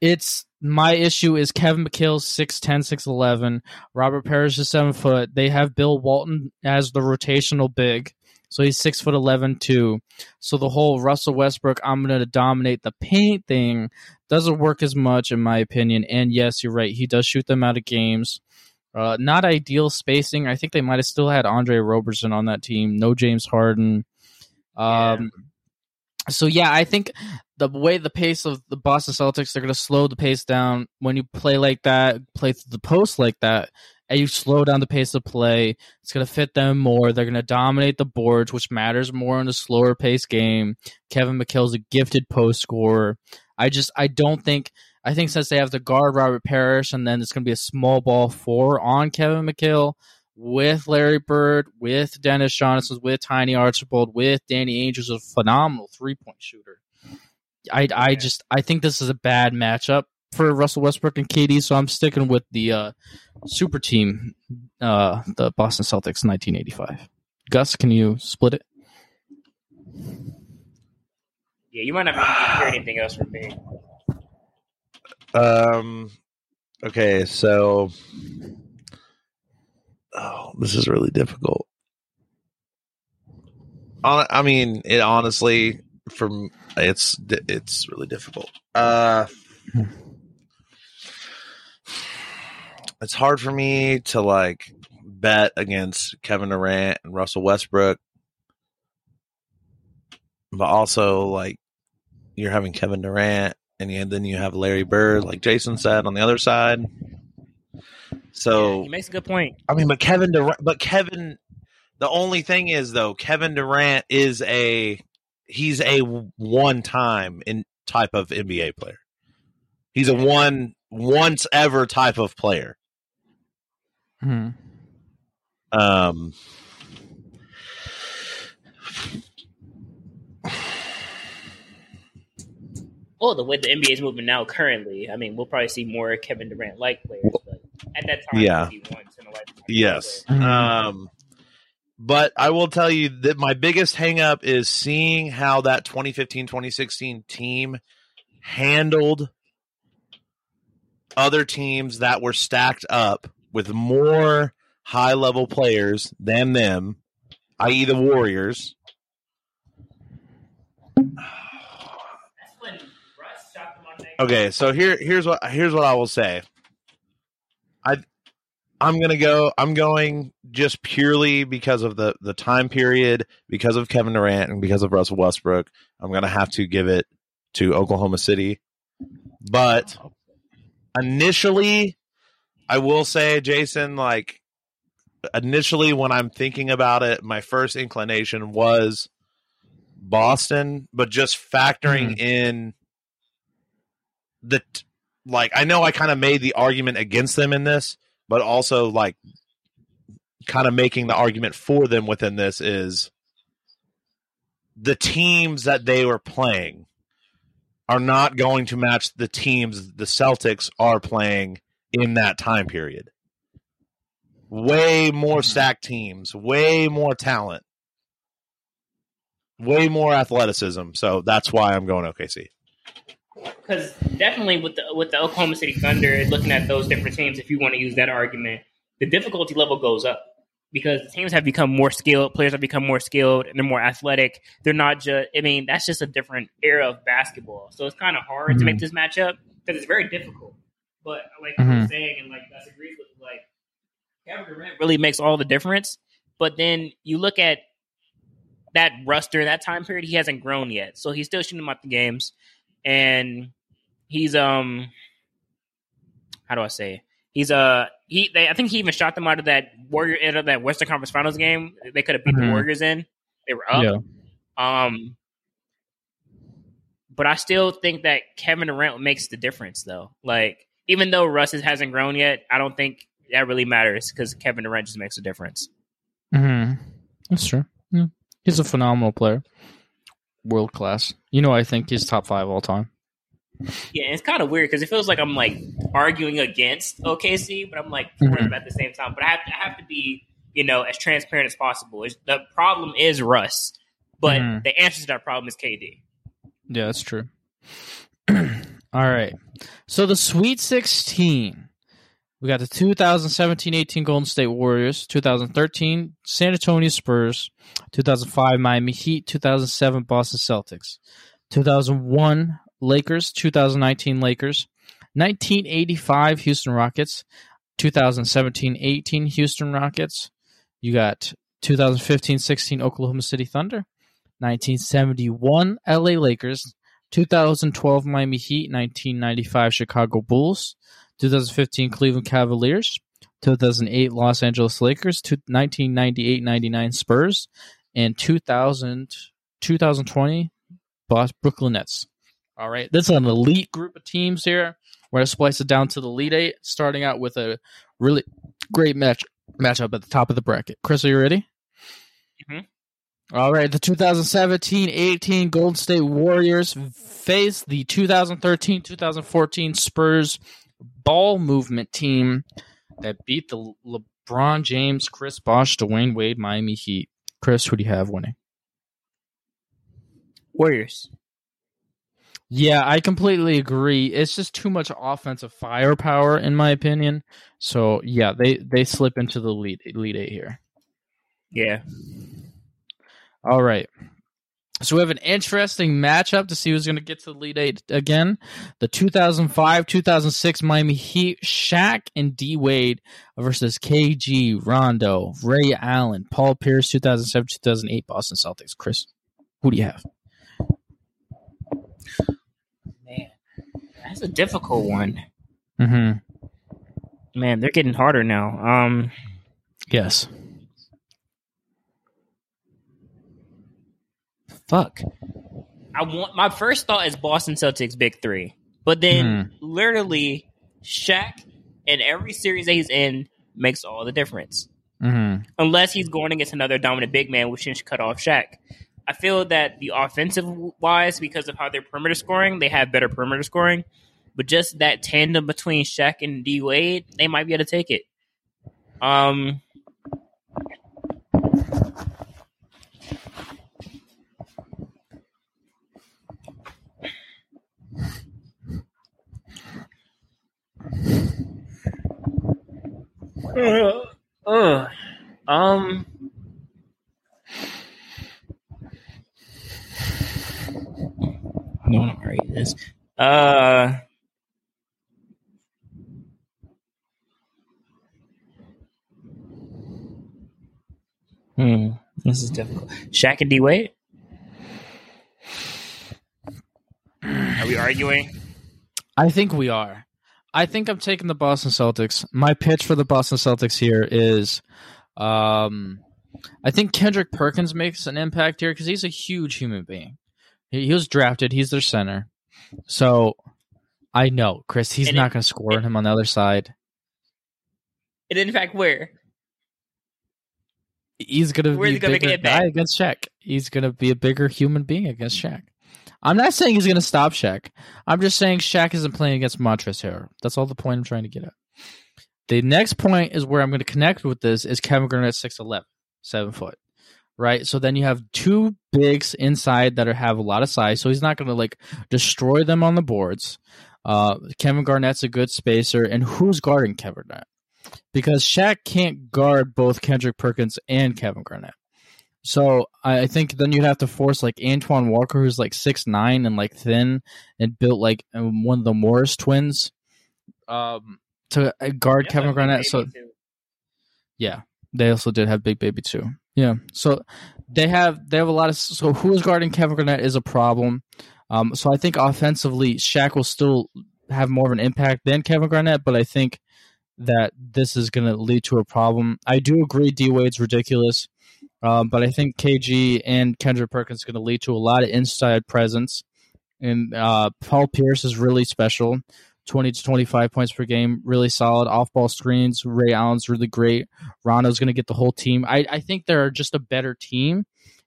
it's my issue is Kevin McHale's 6'10, 6'11. Robert Parish is seven foot. They have Bill Walton as the rotational big. So he's six foot eleven too. So the whole Russell Westbrook, I'm gonna dominate the paint thing doesn't work as much in my opinion. And yes, you're right. He does shoot them out of games. Uh, not ideal spacing. I think they might have still had Andre Roberson on that team. No James Harden. Um, So yeah, I think the way the pace of the Boston Celtics, they're going to slow the pace down when you play like that, play through the post like that, and you slow down the pace of play. It's going to fit them more. They're going to dominate the boards, which matters more in a slower pace game. Kevin McHale's a gifted post scorer. I just I don't think I think since they have the guard Robert Parish and then it's going to be a small ball four on Kevin McHale with Larry Bird, with Dennis Johnson, with Tiny Archibald, with Danny Ainge, who's a phenomenal three point shooter. I I just I think this is a bad matchup for Russell Westbrook and KD, so I'm sticking with the uh, super team, uh, the Boston Celtics, 1985. Gus, can you split it? Yeah, you might not be hear anything else from me. Um. Okay, so oh, this is really difficult. I mean, it honestly, from it's it's really difficult. Uh, it's hard for me to like bet against Kevin Durant and Russell Westbrook, but also like you're having Kevin Durant and you- then you have Larry Bird, like Jason said, on the other side. So he makes a good point. I mean, but Kevin Durant, but Kevin, the only thing is though, Kevin Durant is a he's a one time in type of NBA player. He's a one once ever type of player. Hmm. Um, Well, the way the NBA is moving now, currently, I mean, we'll probably see more Kevin Durant like players, but at that time, Yeah. he once in a lifetime. yes. Mhm. Um, but I will tell you that my biggest hang up is seeing how that 2015 2016 team handled other teams that were stacked up with more high level players than them, i.e., the Warriors. Okay, so here here's what here's what I will say. I I'm gonna go. I'm going just purely because of the the time period, because of Kevin Durant, and because of Russell Westbrook. I'm gonna have to give it to Oklahoma City. But initially, I will say, Jason, like initially when I'm thinking about it, my first inclination was Boston, but just factoring mm. in the like I know I kind of made the argument against them in this, but also like kind of making the argument for them within this is the teams that they were playing are not going to match the teams the Celtics are playing in that time period. Way more mm-hmm. stacked teams, way more talent, way more athleticism. So that's why I'm going OKC. because definitely with the with the Oklahoma City Thunder, looking at those different teams, if you want to use that argument, the difficulty level goes up because the teams have become more skilled, players have become more skilled, and they're more athletic. They're not just. I mean, that's just a different era of basketball, so it's kind of hard to make mm-hmm. this matchup because it's very difficult. But like I was Mhm. saying, and like I agree with like Kevin Durant really makes all the difference. But then you look at that roster, that time period, he hasn't grown yet, so he's still shooting them out the games and he's um how do I say he's uh he they, I think he even shot them out of that Warrior out of that Western Conference Finals game they could have beat the Mhm. Warriors in they were up Yeah. um but I still think that Kevin Durant makes the difference though like even though Russ hasn't grown yet I don't think that really matters because Kevin Durant just makes a difference hmm That's true. Yeah. He's a phenomenal player. World class. You know, I think he's top five all time. Yeah, it's kind of weird because it feels like I'm like arguing against OKC, but I'm like for Mhm. them at the same time. But I have to, I have to be, you know, as transparent as possible. It's, the problem is Russ, but Mhm. the answer to that problem is KD. Yeah, that's true. All right. So the Sweet 16. We got the 2017-18 Golden State Warriors, 2013 San Antonio Spurs, 2005 Miami Heat, 2007 Boston Celtics, 2001 Lakers, 2019 Lakers, 1985 Houston Rockets, 2017-18 Houston Rockets. You got 2015-16 Oklahoma City Thunder, 1971 LA Lakers, 2012 Miami Heat, 1995 Chicago Bulls, 2015 Cleveland Cavaliers, 2008 Los Angeles Lakers, 1998-99 Spurs, and 2000 2020 Brooklyn Nets. All right, this is an elite group of teams here. We're gonna splice it down to the lead Eight, starting out with a really great match matchup at the top of the bracket. Chris, are you ready? Mhm. All right, the 2017-18 Golden State Warriors face the 2013-2014 Spurs ball movement team that beat the LeBron James, Chris Bosh, Dwyane Wade, Miami Heat. Chris, who do you have winning? Warriors. Yeah, I completely agree. It's just too much offensive firepower, in my opinion. So yeah, they they slip into the lead lead eight here. Yeah. All right. So we have an interesting matchup to see who's going to get to the lead eight again. The 2005-2006 Miami Heat, Shaq and D Wade versus KG, Rondo, Ray Allen, Paul Pierce, 2007-2008 Boston Celtics. Chris, who do you have? Man, that's a difficult one. Mm-hmm. Man, they're getting harder now. Um, Yes. Fuck. I want my first thought is Boston Celtics big three, but then literally Shaq in every series that he's in makes all the difference. Mm-hmm. Unless he's going against another dominant big man, which should cut off Shaq. I feel that the offensive wise, because of how they're perimeter scoring, they have better perimeter scoring. But just that tandem between Shaq and D Wade, they might be able to take it. Um, uh, uh, um, I don't want to read this. Uh, hmm, this is difficult. Shaq and D Wade. Are we arguing? I think we are. I think I'm taking the Boston Celtics. My pitch for the Boston Celtics here is um I think Kendrick Perkins makes an impact here because he's a huge human being. He, he was drafted, he's their center. So I know, Chris, he's And not going to score on him on the other side. And in fact, where? He's going to be a bigger guy against Shaq. He's going to be a bigger human being against Shaq. I'm not saying he's going to stop Shaq. I'm just saying Shaq isn't playing against Montrezl Harrell. That's all the point I'm trying to get at. The next point is where I'm going to connect with this is Kevin Garnett 6'11", 7 foot. Right? So then you have two bigs inside that are, have a lot of size. So he's not going to like destroy them on the boards. Uh, Kevin Garnett's a good spacer. And who's guarding Kevin Garnett? Because Shaq can't guard both Kendrick Perkins and Kevin Garnett. So I think then you'd have to force like Antoine Walker, who's like six nine and like thin and built like um, one of the Morris twins, um, to uh, guard Kevin Garnett. So yeah, they also did have Big Baby too. Yeah, so they have they have a lot of so who is guarding Kevin Garnett is a problem. Um, so I think offensively, Shaq will still have more of an impact than Kevin Garnett, but I think that this is going to lead to a problem. I do agree, D Wade's ridiculous, um, but I think KG and Kendrick Perkins are going to lead to a lot of inside presence. And uh, Paul Pierce is really special. 20 to 25 points per game, really solid. Off ball screens. Ray Allen's really great. Rondo's going to get the whole team. I, I think they're just a better team,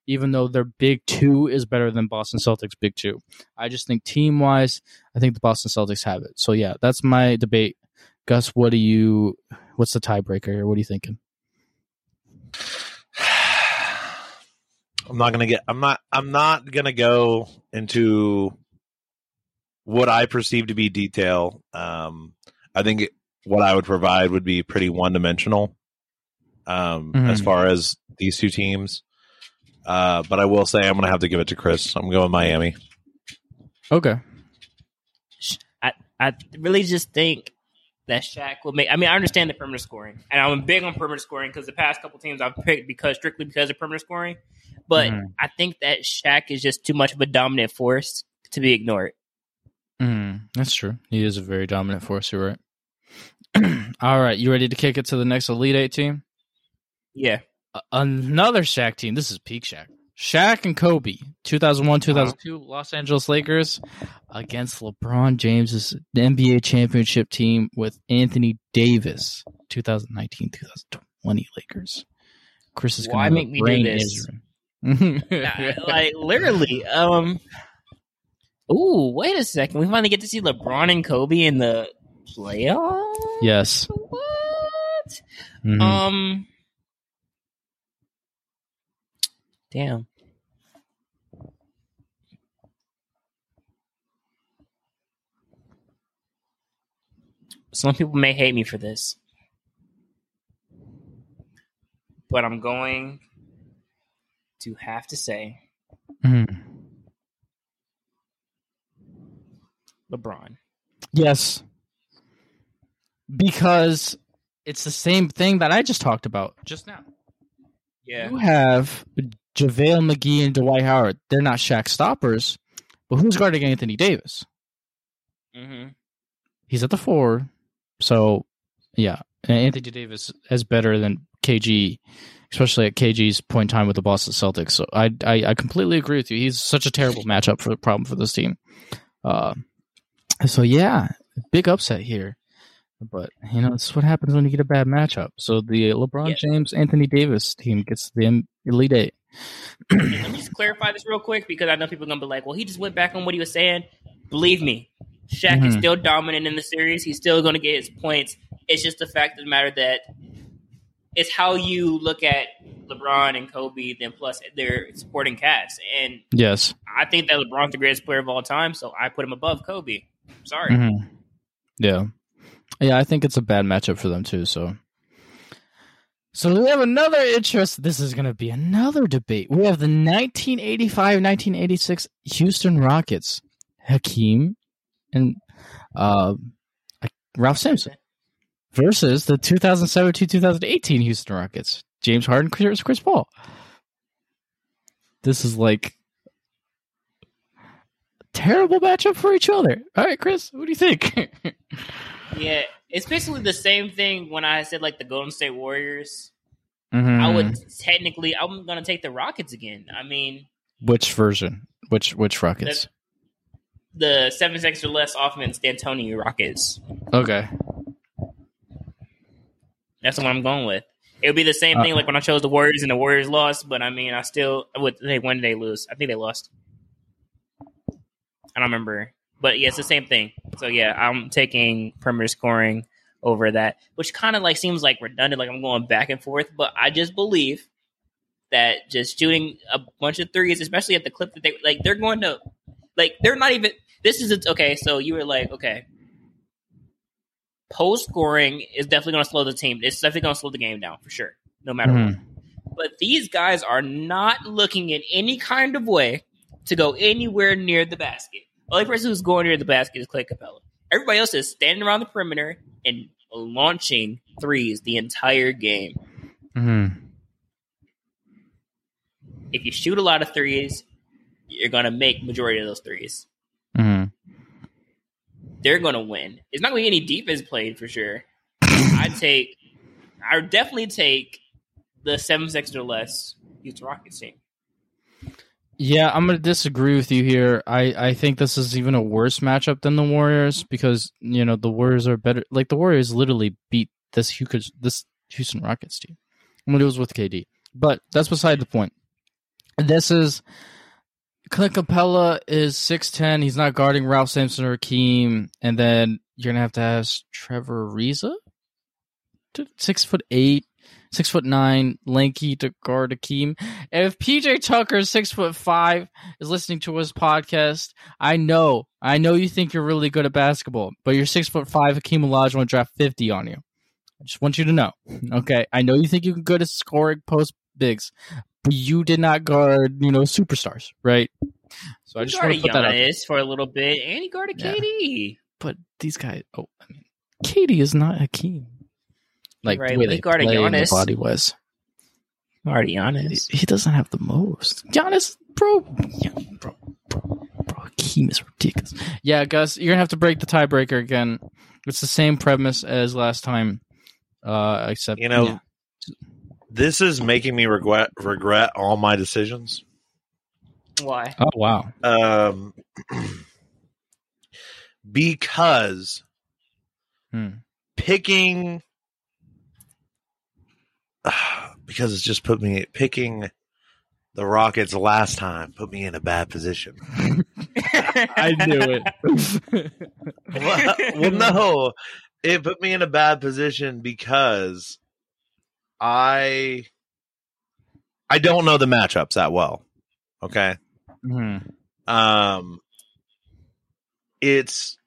even though their big two is better than Boston Celtics' big two. I just think team wise, I think the Boston Celtics have it. So, yeah, that's my debate. Gus, what do you, what's the tiebreaker here? What are you thinking? I'm not gonna get. I'm not. I'm not gonna go into what I perceive to be detail. Um, I think it, what I would provide would be pretty one dimensional um, Mhm. as far as these two teams. Uh, but I will say I'm going to have to give it to Chris. I'm going Miami. Okay. I, I really just think that Shaq will make. I mean, I understand the perimeter scoring, and I'm big on perimeter scoring because the past couple teams I've picked because strictly because of perimeter scoring. But Mhm. I think that Shaq is just too much of a dominant force to be ignored. Mm, that's true. He is a very dominant force. You're right. All right, you ready to kick it to the next Elite Eight team? Yeah, another Shaq team. This is peak Shaq. Shaq and Kobe, 2001 2002 Los Angeles Lakers against LeBron James's NBA championship team with Anthony Davis, 2019 2020 Lakers. Chris is going make to me do this? Israel. like literally. Um. Ooh, wait a second. We finally get to see LeBron and Kobe in the playoffs. yes. What? Mhm. Um. Damn. Some people may hate me for this, but I'm going to have to say Mhm. LeBron. Yes. Because it's the same thing that I just talked about just now. Yeah. You have JaVale McGee and Dwight Howard. They're not Shaq stoppers, but who's guarding Anthony Davis? Mm-hmm. He's at the four. So, yeah. Anthony Davis is better than KG, especially at KG's point in time with the Boston Celtics. So I, I, I completely agree with you. He's such a terrible matchup for the problem for this team. Uh, so, yeah, big upset here. But, you know, this is what happens when you get a bad matchup. So the LeBron Yeah. James, Anthony Davis team gets the Elite Eight. Let me just clarify this real quick because I know people are gonna be like, "Well, he just went back on what he was saying." Believe me, Shaq is Mhm. still dominant in the series. He's still gonna get his points. It's just the fact of the matter that it's how you look at LeBron and Kobe, then plus their supporting cast. And yes. I think that LeBron's the greatest player of all time, so I put him above Kobe. Sorry. Mhm. Yeah. Yeah, I think it's a bad matchup for them too, so so we have another interest. This is going to be another debate. We have the 1985-1986 Houston Rockets, Hakeem and uh, Ralph Sampson versus the 2017-2018 Houston Rockets, James Harden, Chris, Chris Paul. This is like terrible matchup for each other. All right, Chris, what do you think? Yeah, it's basically the same thing when I said like the Golden State Warriors. Mhm. I would technically, I'm gonna take the Rockets again. I mean, Which version? Which which Rockets? the seven seconds or less offense D'Antoni Rockets. Okay. That's what I'm going with. It would be the same thing Uh, like when I chose the Warriors and the Warriors lost, but I mean, I still would they when did they lose? I think they lost. I don't remember, but yeah, it's the same thing. So yeah, I'm taking perimeter scoring over that, which kind of like seems like redundant, like I'm going back and forth. But I just believe that just shooting a bunch of threes, especially at the clip that they like, they're going to like they're not even. This is a, okay. So you were like, okay, post scoring is definitely going to slow the team. It's definitely going to slow the game down for sure, no matter what. Mhm. But these guys are not looking in any kind of way to go anywhere near the basket. The only person who's going near the basket is Clay Capela. Everybody else is standing around the perimeter and launching threes the entire game. Mhm. If you shoot a lot of threes, you're going to make majority of those threes. Mhm. They're going to win. It's not going to be any defense played for sure. I take, I would definitely take the seven seconds or less Houston Rockets team. Yeah, I'm gonna disagree with you here. I, I think this is even a worse matchup than the Warriors because you know the Warriors are better. Like the Warriors literally beat this Houston, this Houston Rockets team when it was with KD. But that's beside the point. This is Clint Capela is six ten. He's not guarding Ralph Sampson or Akeem, and then you're gonna have to ask Trevor Ariza, six foot eight. Six foot nine, lanky to guard Akeem. If PJ Tucker, six foot five, is listening to his podcast, I know, I know you think you're really good at basketball, but you're six foot five. Akeem Olajuwon draft fifty on you. I just want you to know. Okay, I know you think you can go to scoring post bigs, but you did not guard, you know, superstars, right? So I just want to put that out. there. For a little bit, and he guarded Yeah. KD. But these guys, oh, I mean, KD is not Hakeem. Like Right, the way but he they guarded play and the body was. Guarded He, Giannis. he doesn't have the most. Giannis, bro, yeah, bro, bro, bro, Hakeem is ridiculous. Yeah, Gus, you're gonna have to break the tiebreaker again. It's the same premise as last time, uh, except You know, yeah. this is making me regret regret all my decisions. Why? Oh wow, Um, because Hmm. picking because it's just put me picking the Rockets last time put me in a bad position. I knew it. well, well, no, it put me in a bad position because I I don't know the matchups that well. Okay, Hmm. um, it's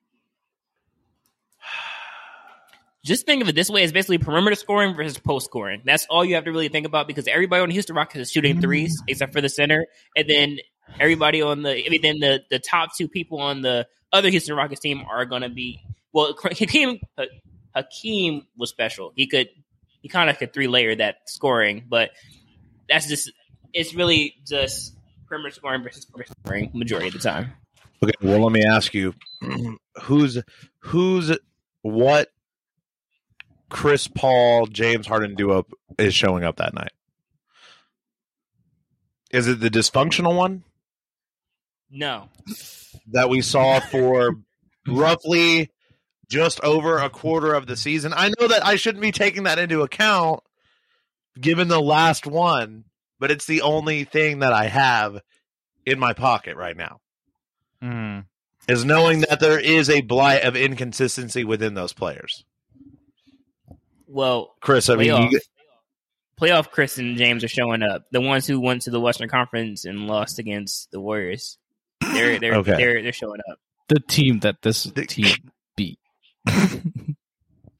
Just think of it this way: it's basically perimeter scoring versus post scoring. That's all you have to really think about because everybody on the Houston Rockets is shooting mm-hmm. threes except for the center, and then everybody on the I mean, then the the top two people on the other Houston Rockets team are going to be well. Hakeem Hakeem was special. He could he kind of could three layer that scoring, but that's just it's really just perimeter scoring versus perimeter scoring majority of the time. okay. Well, let me ask you, who's who's what Chris Paul James Harden duo is showing up that night? Is it the dysfunctional one? No, that we saw for roughly just over a quarter of the season. I know that I shouldn't be taking that into account given the last one, but it's the only thing that I have in my pocket right now. Hmm. Is knowing that there is a blight of inconsistency within those players. Well, Chris, I mean, playoff, you, playoff Chris and James are showing up. The ones who went to the Western Conference and lost against the Warriors. They're they're Okay. they're they're showing up. The team that this The- team beat.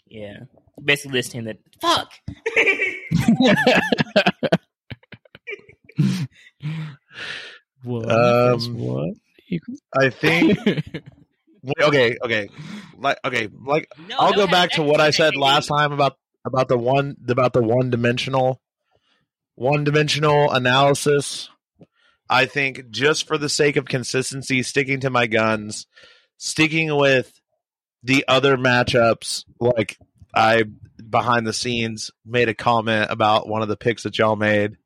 Yeah. Basically this team that fuck. what? Um, what? I think okay, okay. Like okay, like No, I'll go back to what I said last time about about the one about the one dimensional one dimensional analysis. I think just for the sake of consistency, sticking to my guns, sticking with the other matchups, like I behind the scenes made a comment about one of the picks that y'all made.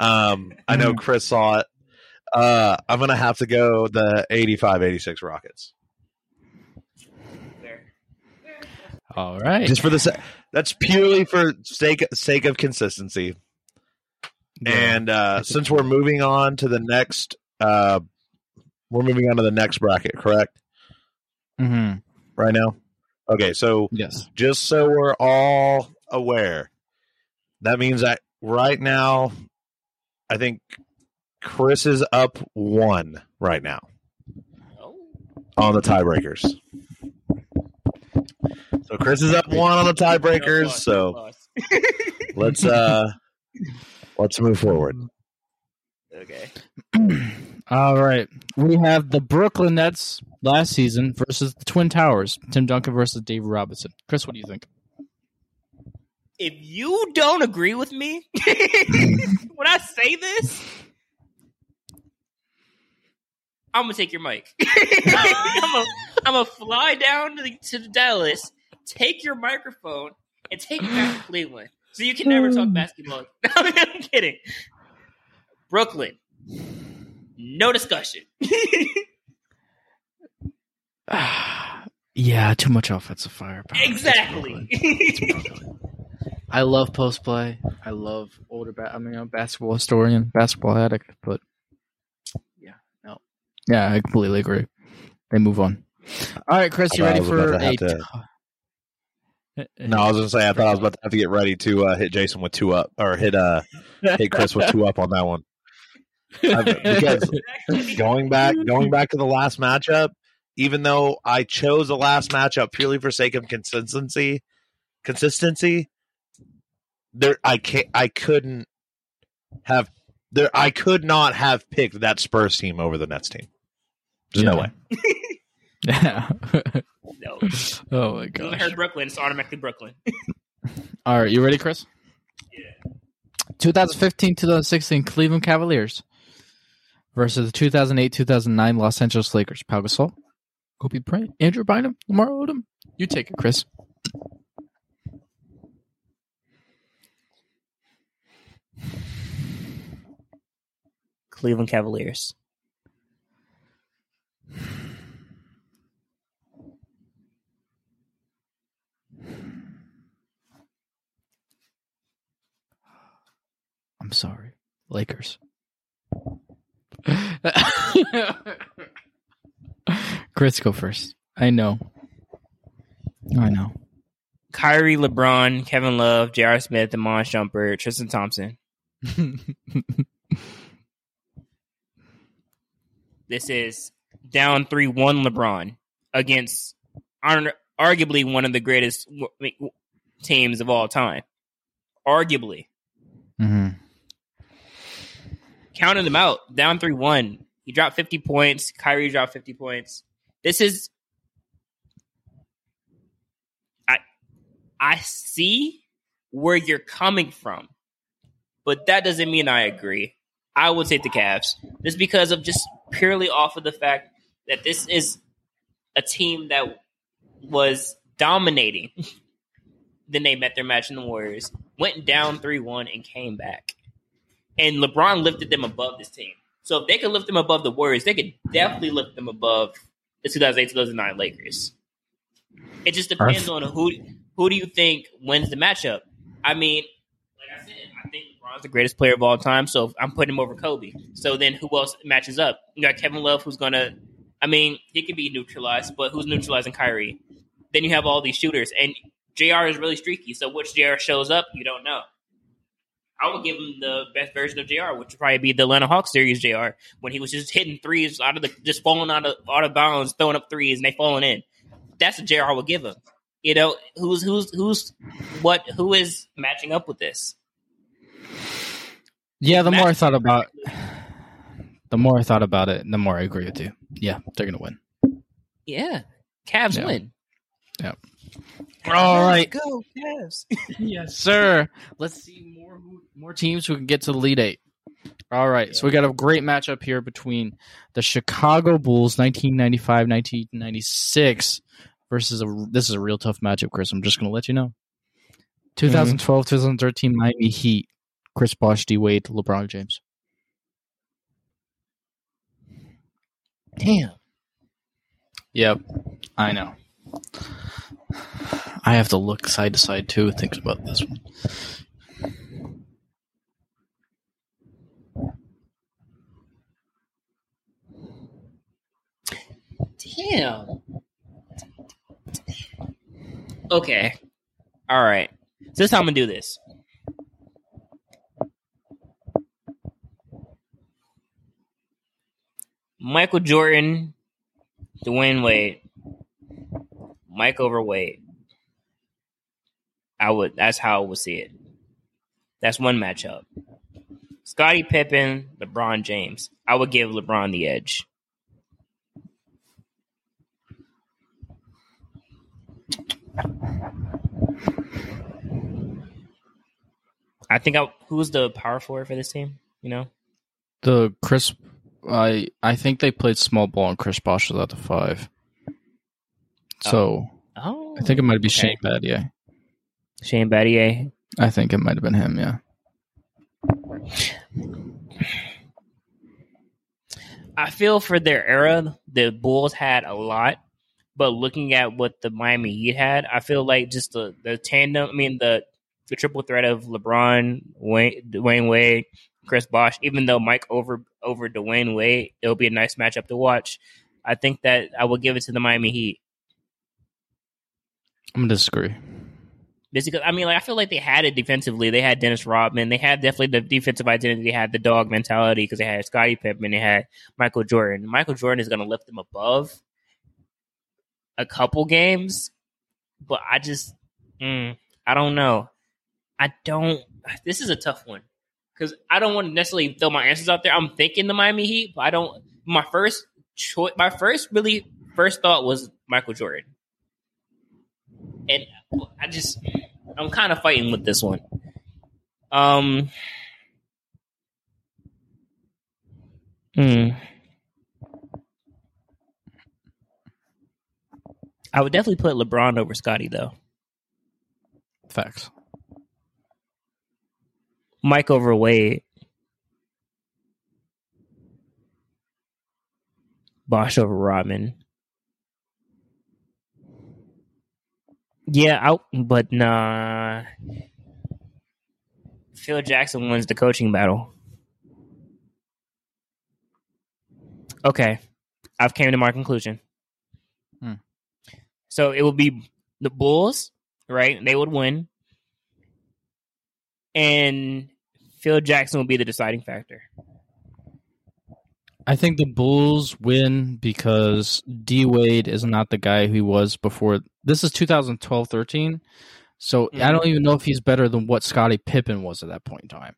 Um, I know Chris saw it. Uh, I'm gonna have to go the 85-86 Rockets. All right. just for the sa- that's purely for sake sake of consistency. And uh, since we're moving on to the next, uh, we're moving on to the next bracket, correct? hmm Right now, okay. So Yes. just so we're all aware, that means that right now, I think Chris is up one right now Oh. on the tiebreakers. So Chris is up one on the tiebreakers. Lost, So lost. let's uh let's move forward. okay. All right. We have the Brooklyn Nets last season versus the Twin Towers. Tim Duncan versus Dave Robinson. Chris, what do you think? If you don't agree with me when I say this, I'm gonna take your mic. I'm gonna I'm gonna fly down to, the, to Dallas, take your microphone, and take it back to Cleveland, so you can never talk hmm. basketball. I'm kidding. Brooklyn, no discussion. yeah, too much offensive firepower. exactly. I love post play. I love older. Ba- I mean, I'm a basketball historian, basketball addict, but yeah, no, yeah, I completely agree. They move on. All right, Chris, you ready for about to a? to- t- No, I was gonna say I thought I was about to have to get ready to uh, hit Jason with two up or hit uh hit Chris with two up on that one. I- because going back going back to the last matchup, even though I chose the last matchup purely for sake of consistency, consistency, there I can't I couldn't have there I could not have picked that Spurs team over the Nets team. There's no way. Yeah. No, oh my you gosh. heard Brooklyn. It's automatically Brooklyn. All right, you ready, Chris? Yeah. 2015 2016 Cleveland Cavaliers versus the 2008 2009 Los Angeles Lakers. Pau Gasol, Kobe Bryant, Andrew Bynum, Lamar Odom. You take it, Chris. Cleveland Cavaliers. I'm sorry, Lakers. Chris, go first. I know. I know. Kyrie, LeBron, Kevin Love, J.R. Smith, Iman Shumpert, Tristan Thompson. This is down 3 1 LeBron against arguably one of the greatest teams of all time. Arguably. hmm Counted them out. Down 3 1. He dropped 50 points. Kyrie dropped 50 points. This is. I, I see where you're coming from, but that doesn't mean I agree. I would take the Cavs just because of just purely off of the fact that this is a team that was dominating. then they met their match in the Warriors, went down 3 1, and came back. And LeBron lifted them above this team. So if they could lift them above the Warriors, they could definitely lift them above the 2008 2009 Lakers. It just depends on who who do you think wins the matchup. I mean, like I said, I think LeBron's the greatest player of all time, so I'm putting him over Kobe. So then who else matches up? You got Kevin Love, who's gonna. I mean, he could be neutralized, but who's neutralizing Kyrie? Then you have all these shooters, and J.R. is really streaky. So which J.R. shows up, you don't know. I would give him the best version of J.R., which would probably be the Atlanta Hawks series J.R. when he was just hitting threes out of the just falling out of out of bounds, throwing up threes, and they falling in. That's what J.R. I would give him. You know, who's who's who's what who is matching up with this? Yeah, the more I thought about the more I thought about it, the more I agree with you. Yeah, they're gonna win. Yeah, Cavs Yeah. win. Yeah. All right. go Cavs. yes, sir. Let's see more more teams who can get to the lead eight. All right, so we got a great matchup here between the Chicago Bulls, 1995-1996, versus a. This is a real tough matchup, Chris. I'm just going to let you know. Mm-hmm. 2012, 2013 Miami Heat, Chris Bosh, D Wade, LeBron James. Damn. Yep, I know. I have to look side to side too. Think about this one. Damn. Okay. All right. So this is how I'm gonna do this. Michael Jordan, Dwyane Wade, Mike over Wade. I would. That's how I would see it. That's one matchup. Scottie Pippen, LeBron James. I would give LeBron the edge. I think I who's the power forward for this team? You know, The Chris, I I think they played small ball and Chris Bosh was at the five. So oh, I think it might be okay. Shane Battier. Shane Battier. I think it might have been him. Yeah. I feel for their era, the Bulls had a lot, but looking at what the Miami Heat had, I feel like just the the tandem. I mean the the triple threat of LeBron, Wayne, Dwyane Wade, Chris Bosh. Even though Mike over over Dwyane Wade, it'll be a nice matchup to watch. I think that I will give it to the Miami Heat. I'm gonna disagree. Just because I mean, like I feel like they had it defensively. They had Dennis Rodman. They had definitely the defensive identity. They had the dog mentality because they had Scottie Pippen. They had Michael Jordan. Michael Jordan is going to lift them above a couple games, but I just mm, I don't know. I don't. This is a tough one because I don't want to necessarily throw my answers out there. I'm thinking the Miami Heat, but I don't. My first choice, my first really first thought was Michael Jordan, and I just I'm kind of fighting with this one. Um. Hmm. I would definitely put LeBron over Scottie though. Facts. Mike over Wade. Bosh over Rodman. Yeah, out, but nah. Phil Jackson wins the coaching battle. Okay, I've came to my conclusion. Hmm. So it would be the Bulls, right? They would win, and Phil Jackson will be the deciding factor. I think the Bulls win because D Wade is not the guy who he was before. This is 2012 13. So I mm-hmm. don't even know if he's better than what Scottie Pippen was at that point in time.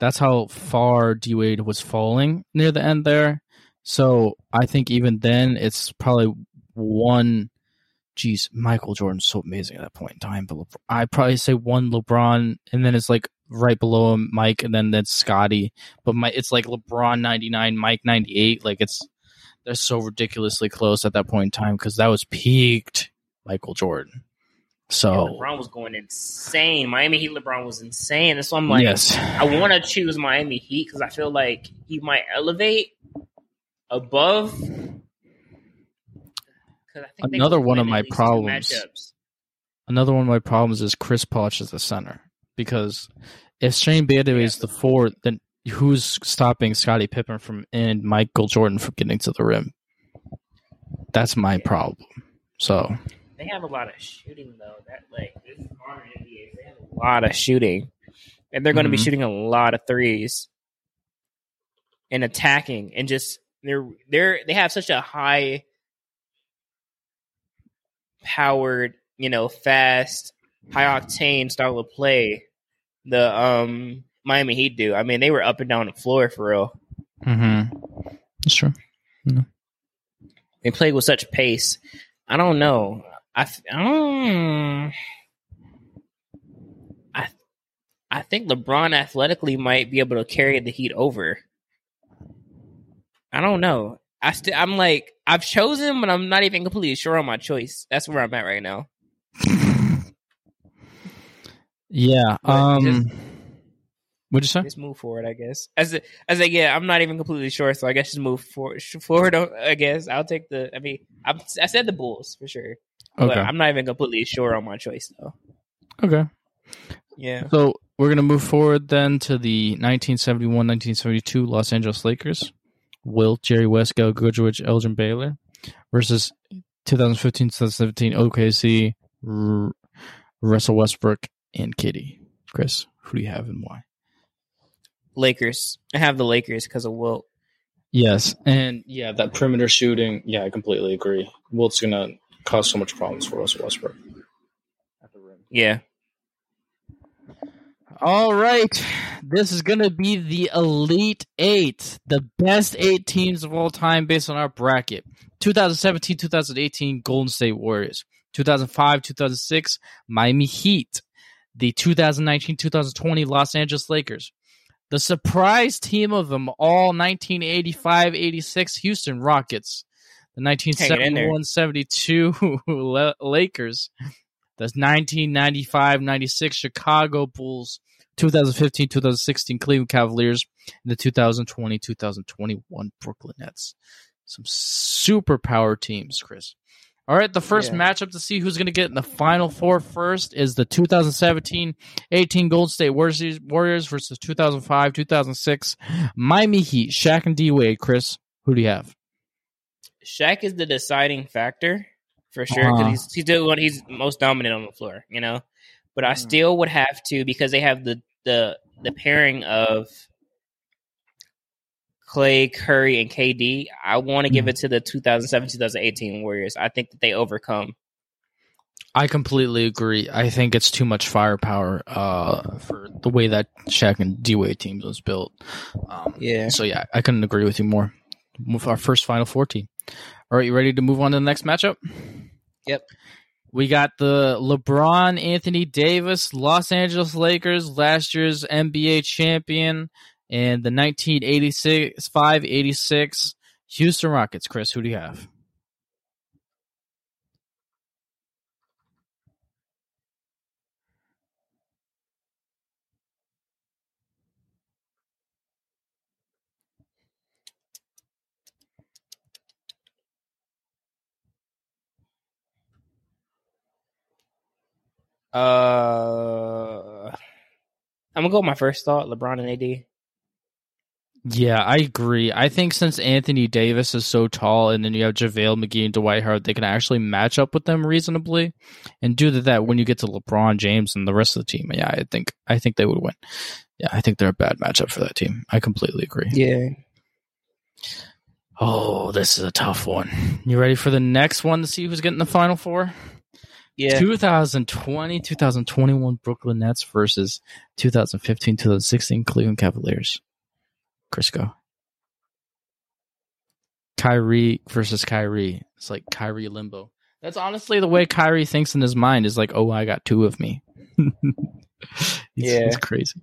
That's how far D Wade was falling near the end there. So I think even then it's probably one. Geez, Michael Jordan's so amazing at that point in time. But LeBron, I'd probably say one LeBron, and then it's like right below him, Mike, and then that's Scottie. But my, it's like LeBron ninety nine, Mike ninety eight. Like it's they're so ridiculously close at that point in time because that was peaked Michael Jordan. So Yeah, LeBron was going insane. Miami Heat LeBron was insane. That's why I'm like, yes, I want to choose Miami Heat because I feel like he might elevate above. 'Cause I think Another one of my at least two problems- another one of my problems is Chris Bosh as the center because if Shane Battier is the four, then who's stopping Scottie Pippen from and Michael Jordan from getting to the rim? That's my problem. So They have a lot of shooting though. That like this modern NBA. They have a lot of shooting, and they're going to be Mhm. shooting a lot of threes and attacking, and just they're they're they have such a high powered, you know, fast, high octane style of play. The um Miami Heat do. I mean, they were up and down the floor for real. mm-hmm. that's true. They played with such pace. I don't know. I I don't. I I think LeBron athletically might be able to carry the Heat over. I don't know. I st- I'm like I've chosen, but I'm not even completely sure on my choice. That's where I'm at right now. Yeah. But Um. just- What'd you say? Just move forward, I guess. As a, as a, yeah, I'm not even completely sure, so I guess just move forward. Forward, I guess I'll take the. I mean, I, I said the Bulls for sure, but Okay. I'm not even completely sure on my choice though. Okay. Yeah. So we're gonna move forward then to the 1971-1972 Los Angeles Lakers. Wilt, Jerry West, Gail Goodrich, Elgin Baylor versus 2015-2017 OKC, R- Russell Westbrook, and KD. Chris, who do you have and why? Lakers. I have the Lakers because of Wilt. Yes, and yeah, that perimeter shooting. Yeah, I completely agree. Wilt's gonna cause so much problems for Russell Westbrook. Yeah. All right. This is going to be the Elite Eight, the best eight teams of all time based on our bracket 2017 2018 Golden State Warriors, 2005 2006 Miami Heat, the 2019 2020 Los Angeles Lakers, the surprise team of them all 1985 86 Houston Rockets, the Hang it in there. 1971 72 Lakers, the 1995 96 Chicago Bulls, 2015 2016 Cleveland Cavaliers, and the 2020 2021 Brooklyn Nets. Some superpower teams, Chris. All right, the first Yeah. matchup to see who's going to get in the final four first is the 2017 18 Gold State Warriors, Warriors versus 2005 2006 Miami Heat. Shaq and D Wade. Chris, who do you have? Shaq is the deciding factor for sure because Uh-huh. he's he's doing he's most dominant on the floor, you know. But I Mhm. still would have to because they have the the the pairing of Klay, Curry, and KD. I want to give it to the 2007 2018 Warriors. I think that they overcome. I completely agree. I think it's too much firepower uh, for the way that Shaq and D Wade teams was built. Um, Yeah. So yeah, I couldn't agree with you more. With our first Final Four team. All right, you ready to move on to the next matchup? Yep. We got the LeBron Anthony Davis Los Angeles Lakers, last year's NBA champion, and the 1986 586 Houston Rockets. Chris, who do you have? Uh, I'm gonna go with my first thought: LeBron and AD. Yeah, I agree. I think since Anthony Davis is so tall, and then you have JaVale McGee and Dwight Howard, they can actually match up with them reasonably. And due to that, when you get to LeBron James and the rest of the team, yeah, I think I think they would win. Yeah, I think they're a bad matchup for that team. I completely agree. Yeah. Oh, this is a tough one. You ready for the next one to see who's getting the final four? Yeah. 2020, 2021 Brooklyn Nets versus 2015, 2016 Cleveland Cavaliers. Crisco. Kyrie versus Kyrie. It's like Kyrie limbo. That's honestly the way Kyrie thinks in his mind is like, oh, I got two of me. it's, Yeah. it's crazy.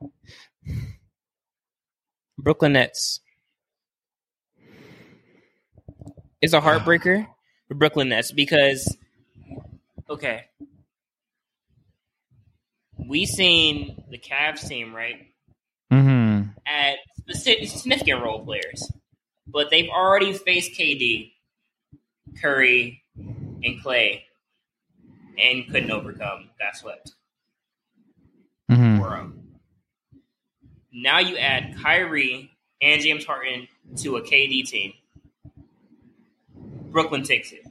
Brooklyn Nets. It's a heartbreaker for Brooklyn Nets because, okay, we seen the Cavs team right Mm-hmm. at speci- significant role players, but they've already faced KD, Curry, and Klay, and couldn't overcome. Got swept. Mm-hmm. Now you add Kyrie and James Harden to a KD team. Brooklyn takes it.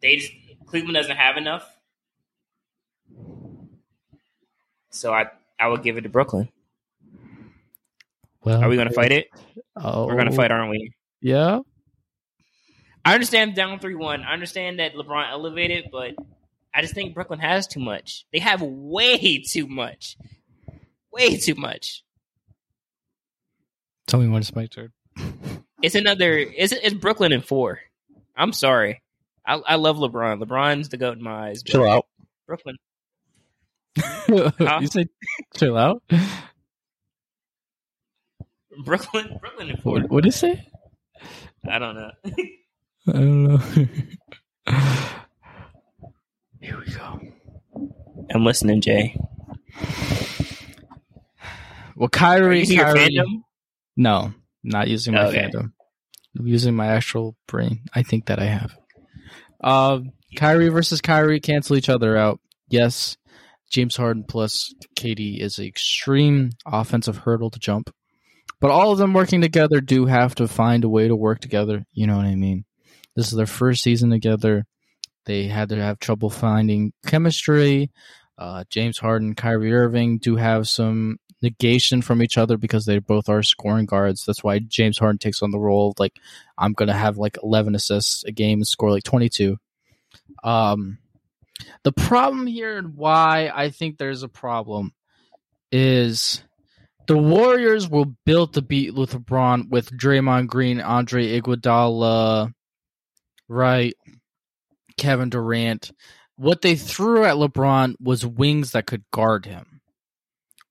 They just, Cleveland doesn't have enough, so I I would give it to Brooklyn. Well, Are we going to fight it? Oh, We're going to fight, aren't we? Yeah. I understand down three one. I understand that LeBron elevated, but I just think Brooklyn has too much. They have way too much, way too much. Tell me when it's my turn. It's another. It's, it's Brooklyn in four. I'm sorry. I, I love LeBron. LeBron's the goat in my eyes. Chill out. Brooklyn. you say chill out? Brooklyn. Brooklyn in four. What what did you say? I don't know. I don't know. Here we go. I'm listening, Jay. Well, Are Kyrie, you using your Kyrie fandom? No, not using my Okay. fandom. I'm using my actual brain. I think that I have. Um, Kyrie versus Kyrie cancel each other out. Yes, James Harden plus KD is an extreme offensive hurdle to jump, but all of them working together do have to find a way to work together. You know what I mean? This is their first season together. They had to have trouble finding chemistry. Uh, James Harden, Kyrie Irving do have some negation from each other because they both are scoring guards. That's why James Harden takes on the role of like I'm gonna have like 11 assists a game and score like 22. Um, the problem here and why I think there's a problem is the Warriors were built to beat LeBron with Draymond Green, Andre Iguodala, right? Kevin Durant. What they threw at LeBron was wings that could guard him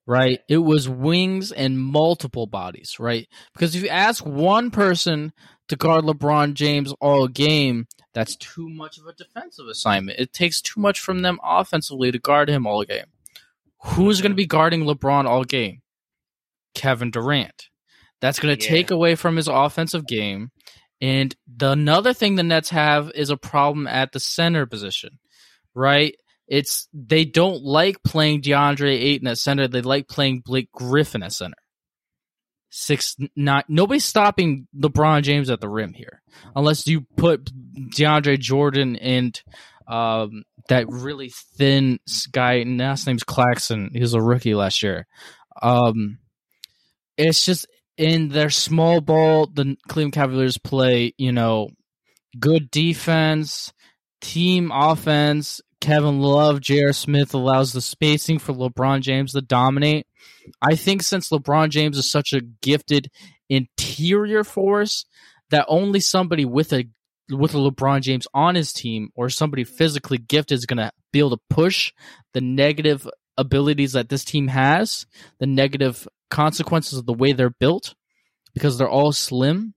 right? It was wings and multiple bodies, right? Because if you ask one person to guard LeBron James all game, that's too much of a defensive assignment. It takes too much from them offensively to guard him all game. Who's going to be guarding LeBron all game? Kevin Durant. That's going to Yeah. take away from his offensive game. And the another thing the Nets have is a problem at the center position, right? It's they don't like playing DeAndre Ayton at center. They like playing Blake Griffin at center. six nine. Nobody's stopping LeBron James at the rim here, unless you put DeAndre Jordan and um, that really thin guy. Last name's Claxton. He was a rookie last year. Um, it's just in their small ball. The Cleveland Cavaliers play, you know, good defense, team offense. Kevin Love, J.R. Smith allows the spacing for LeBron James to dominate. I think since LeBron James is such a gifted interior force that only somebody with a with a LeBron James on his team or somebody physically gifted is going to be able to push the negative abilities that this team has, the negative consequences of the way they're built because they're all slim.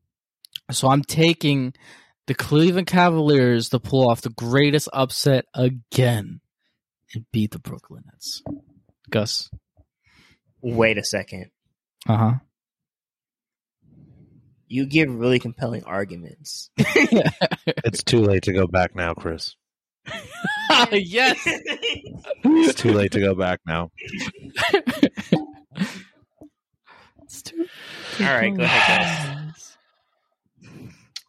So I'm taking the Cleveland Cavaliers to pull off the greatest upset again and beat the Brooklyn Nets. Gus. Wait a second. Uh huh. You give really compelling arguments. It's too late to go back now, Chris. yes. It's too late to go back now. It's too- All right, go ahead, guys.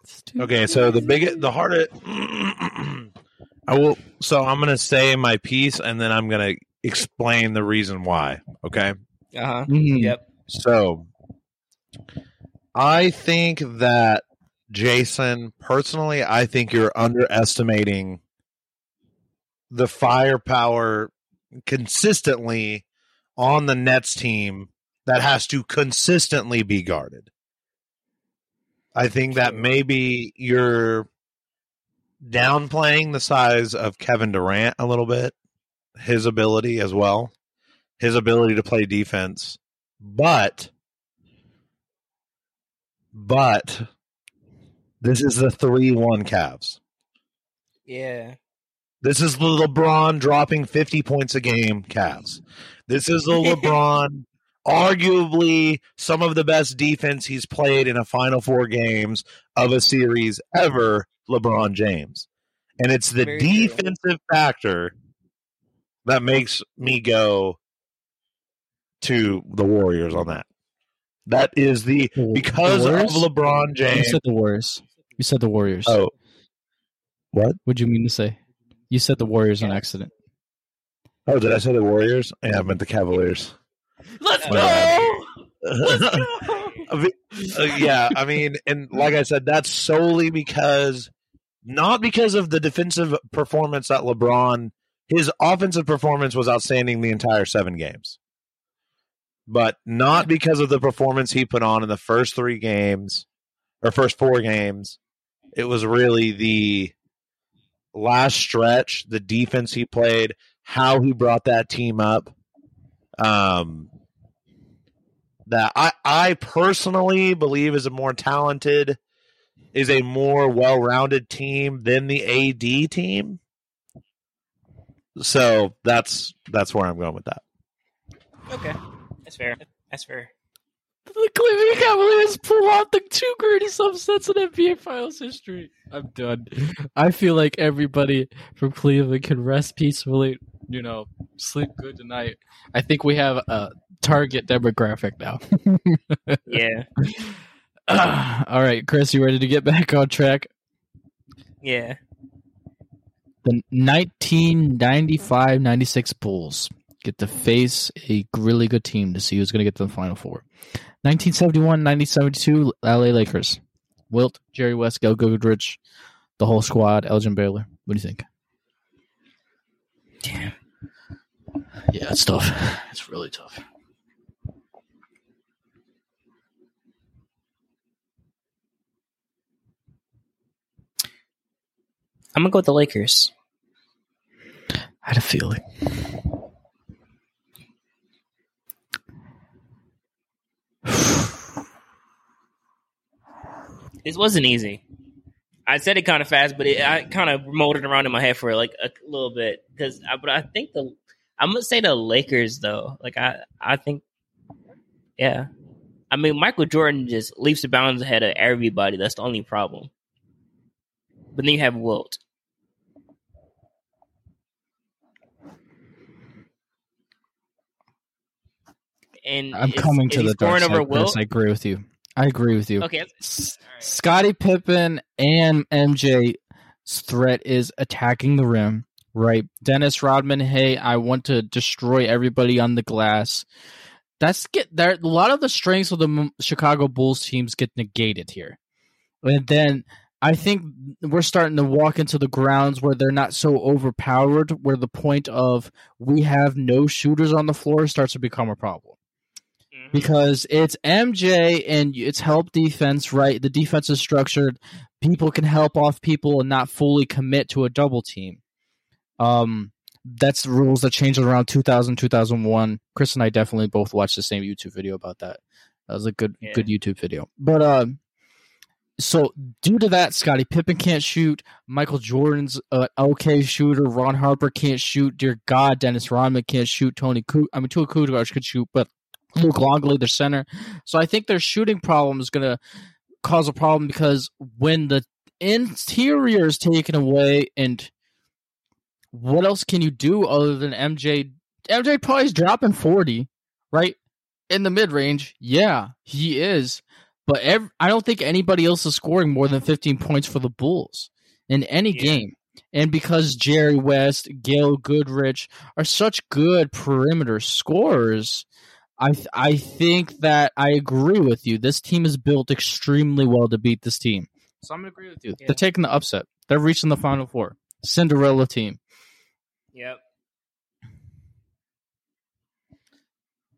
It's Okay, so the biggest, the hardest, I will. So I'm gonna say my piece, and then I'm gonna explain the reason why. Okay. Uh huh. Mhm. Yep. So I think that Jason, personally, I think you're underestimating the firepower consistently on the Nets team that has to consistently be guarded. I think that maybe you're downplaying the size of Kevin Durant a little bit, his ability as well, his ability to play defense. But, but this is the 3 1 Cavs. Yeah. This is the LeBron dropping 50 points a game Cavs. This is the LeBron, arguably some of the best defense he's played in a final four games of a series ever, LeBron James. And it's the Very true. defensive factor that makes me go to the Warriors on that. That is the because of Warriors? LeBron You James. said the Warriors. You said the Warriors. Oh, what? What'd you mean to say? You said the Warriors on accident. Oh, did I say the Warriors? Yeah, I meant the Cavaliers. Let's go! I mean, uh, yeah, I mean, and like I said, that's solely because not because of the defensive performance that LeBron, his offensive performance was outstanding the entire seven games, but not because of the performance he put on in the first three games or first four games. It was really the last stretch, the defense he played, how he brought that team up. Um, that I, I personally believe is a more talented, is a more well rounded team than the AD team. So that's that's where I'm going with that. Okay. That's fair. That's fair. The Cleveland Cavaliers pull off the two greatest upsets in NBA Finals history. I'm done. I feel like everybody from Cleveland can rest peacefully. You know, sleep good tonight. I think we have a target demographic now. Yeah. All right, Chris, you ready to get back on track? Yeah. The 1995-96 Bulls get to face a really good team to see who's going to get to the Final Four. 1971-1972 LA Lakers. Wilt, Jerry West, Gail Goodrich, the whole squad, Elgin Baylor. What do you think? Damn. Yeah, it's tough. It's really tough. I'm gonna go with the Lakers. I had a feeling. This wasn't easy. I said it kind of fast, but it, I kind of molded around in my head for like a little bit because, but I think the I'm gonna say the Lakers though. Like I, I think, yeah. I mean, Michael Jordan just leaps and bounds ahead of everybody. That's the only problem. But then you have Wilt. and I'm coming to he the dark side, over. Wilt. I agree with you. I agree with you. Okay, that's- S- all right. Scottie Pippen and MJ's threat is attacking the rim, right? Dennis Rodman, hey, I want to destroy everybody on the glass. That's get there. A lot of the strengths of the Chicago Bulls teams get negated here, and then I think we're starting to walk into the grounds where they're not so overpowered. Where the point of we have no shooters on the floor starts to become a problem Mhm. because it's MJ and it's help defense, right? The defense is structured. People can help off people and not fully commit to a double team. Um, that's the rules that changed around 2000, 2001. Chris and I definitely both watched the same YouTube video about that. That was a good, Yeah. good YouTube video. But um, so due to that, Scottie Pippen can't shoot. Michael Jordan's uh, okay shooter. Ron Harper can't shoot. Dear God, Dennis Rodman can't shoot. Tony, Ku- I mean, Tua Kukoc could shoot, but Luke Longley, their center. So I think their shooting problem is going to cause a problem because when the interior is taken away, and what else can you do other than MJ? MJ probably is dropping forty, right in the mid range. Yeah, he is, but ev- I don't think anybody else is scoring more than fifteen points for the Bulls in any Yeah. game. And because Jerry West, Gail Goodrich are such good perimeter scorers, I th- I think that I agree with you. This team is built extremely well to beat this team. So I'm gonna agree with you. Yeah. They're taking the upset. They're reaching the final four. Cinderella team. Yep.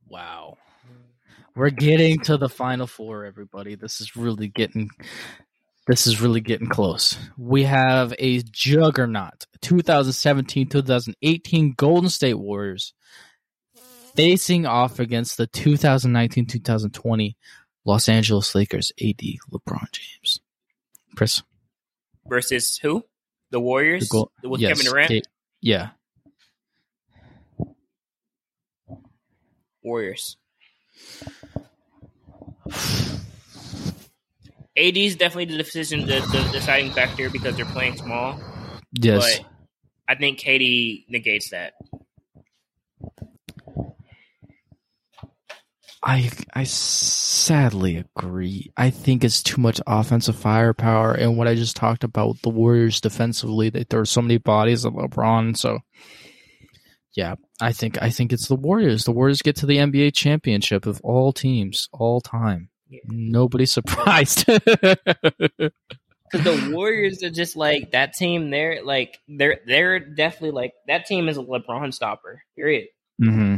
Wow. Mm. We're getting to the final four, everybody. This is really getting this is really getting close. We have a juggernaut 2017 2018 Golden State Warriors facing off against the 2019 2020 Los Angeles Lakers AD LeBron James. Chris, Versus who? The Warriors the goal- with yes, Kevin Durant. Kate- yeah. Warriors. AD is definitely the decision, the, the deciding factor because they're playing small. Yes. But I think KD negates that. I I sadly agree. I think it's too much offensive firepower, and what I just talked about the Warriors defensively, they throw so many bodies at LeBron. So, yeah, I think I think it's the Warriors. The Warriors get to the NBA championship of all teams, all time. Yeah. Nobody's surprised. Because the Warriors are just like that team. They're like they're they're definitely like that team is a LeBron stopper. Period. hmm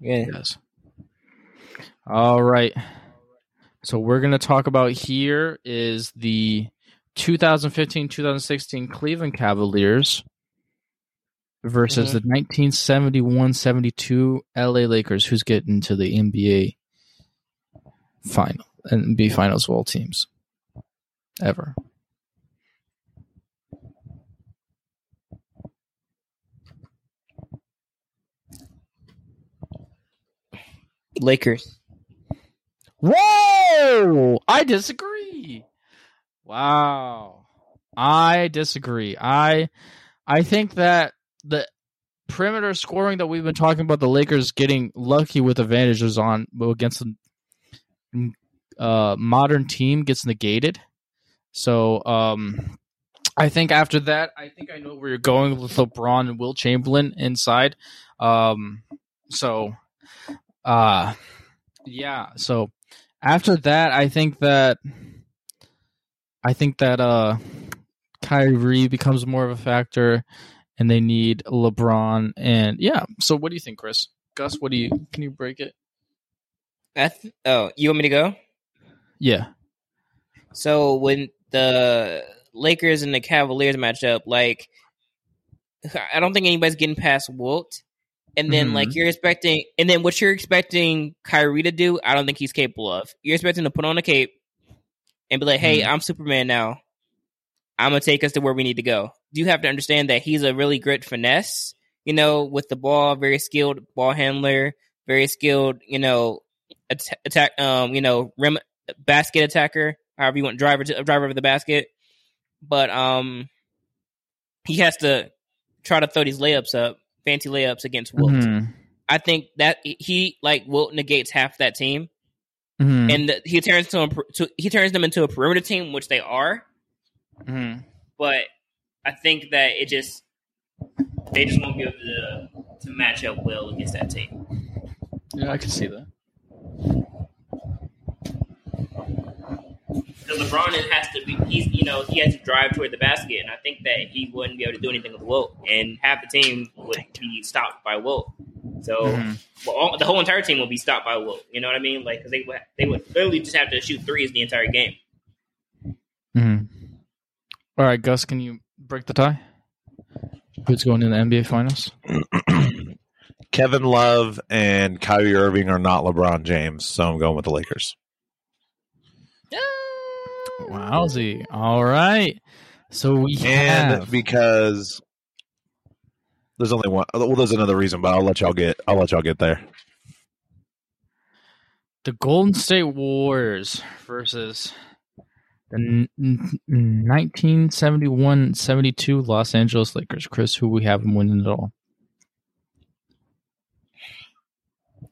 Yeah. Yes. All right. So we're going to talk about here is the 2015-2016 Cleveland Cavaliers versus Mhm. the 1971-72 LA Lakers who's getting to the NBA final and NBA finals of all teams ever. Lakers. Whoa! I disagree. Wow. I disagree. I I think that the perimeter scoring that we've been talking about the Lakers getting lucky with advantages on against the uh, modern team gets negated. So um I think after that, I think I know where you're going with LeBron and Wilt Chamberlain inside. Um so uh yeah, so after that, I think that I think that uh Kyrie becomes more of a factor and they need LeBron and yeah. So what do you think, Chris? Gus, what do you can you break it? I th- oh, you want me to go? Yeah. So when the Lakers and the Cavaliers match up, like I don't think anybody's getting past Wilt. And then Mhm. like you're expecting and then what you're expecting Kyrie to do, I don't think he's capable of. You're expecting to put on a cape and be like, Hey, I'm Superman now. I'm gonna take us to where we need to go. You have to understand that he's a really great finesse, you know, with the ball, very skilled ball handler, very skilled, you know, at- attack um, you know, rim basket attacker, however you want driver to driver of the basket. But um he has to try to throw these layups up, fancy layups against Wilt. Mhm. I think that he like Wilt negates half that team, Mhm. and the, he turns to, to he turns them into a perimeter team, which they are. Mhm. But I think that it just they just won't be able to to match up well against that team. Yeah, I can see that. Because LeBron has to be he's you know he has to drive toward the basket, and I think that he wouldn't be able to do anything with Wilt, and half the team would be stopped by Wilt. So Mhm. well, all, the whole entire team will be stopped by Wilt. You know what I mean? Like because they would they would literally just have to shoot threes the entire game. Mhm. All right, Gus, can you break the tie? Who's going in the NBA Finals? Kevin Love and Kyrie Irving are not LeBron James, so I'm going with the Lakers. Wowsy. All right. So we And have because there's only one well, there's another reason, but I'll let y'all get I'll let y'all get there. the Golden State Warriors versus the 1971-72 Los Angeles Lakers. Chris, who we have winning it all?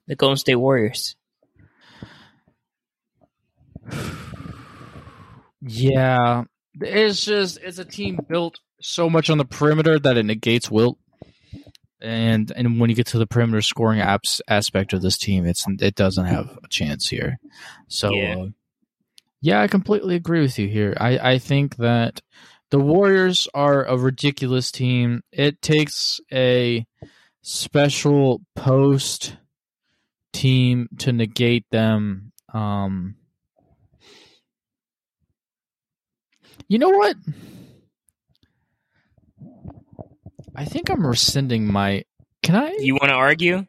The Golden State Warriors. Yeah, it's just it's a team built so much on the perimeter that it negates Wilt. And and when you get to the perimeter scoring apps aspect of this team, it's it doesn't have a chance here. So Yeah. uh, yeah, I completely agree with you here. I I think that the Warriors are a ridiculous team. It takes a special post team to negate them. Um, you know what? I think I'm rescinding my. Can I? You want to argue?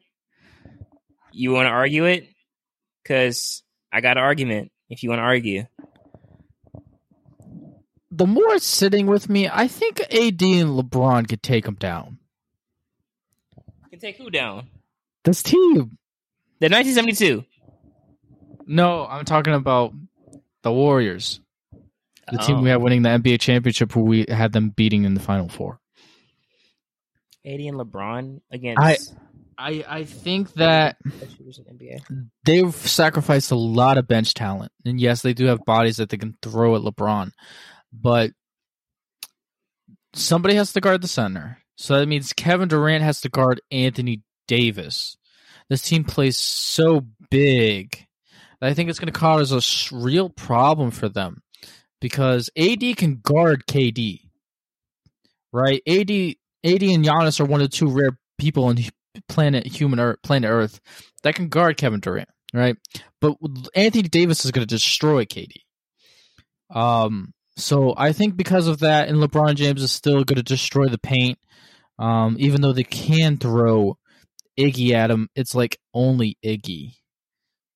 You want to argue it? Because I got an argument. If you want to argue, The more it's sitting with me, I think AD and LeBron could take them down. can take who down? This team. The 1972. No, I'm talking about the Warriors, the team Oh. we had winning the NBA championship, who we had them beating in the Final Four. AD and LeBron against I- I I think that best shooters in the NBA. they've sacrificed a lot of bench talent, and yes, they do have bodies that they can throw at LeBron, but somebody has to guard the center. So that means Kevin Durant has to guard Anthony Davis. This team plays so big that I think it's going to cause a real problem for them because AD can guard KD, right? AD, AD and Giannis are one of the two rare people on planet human Earth, planet Earth that can guard Kevin Durant, right? But Anthony Davis is going to destroy KD. Um, so I think because of that, and LeBron James is still going to destroy the paint. Um, even though they can throw Iggy at him, it's like only Iggy,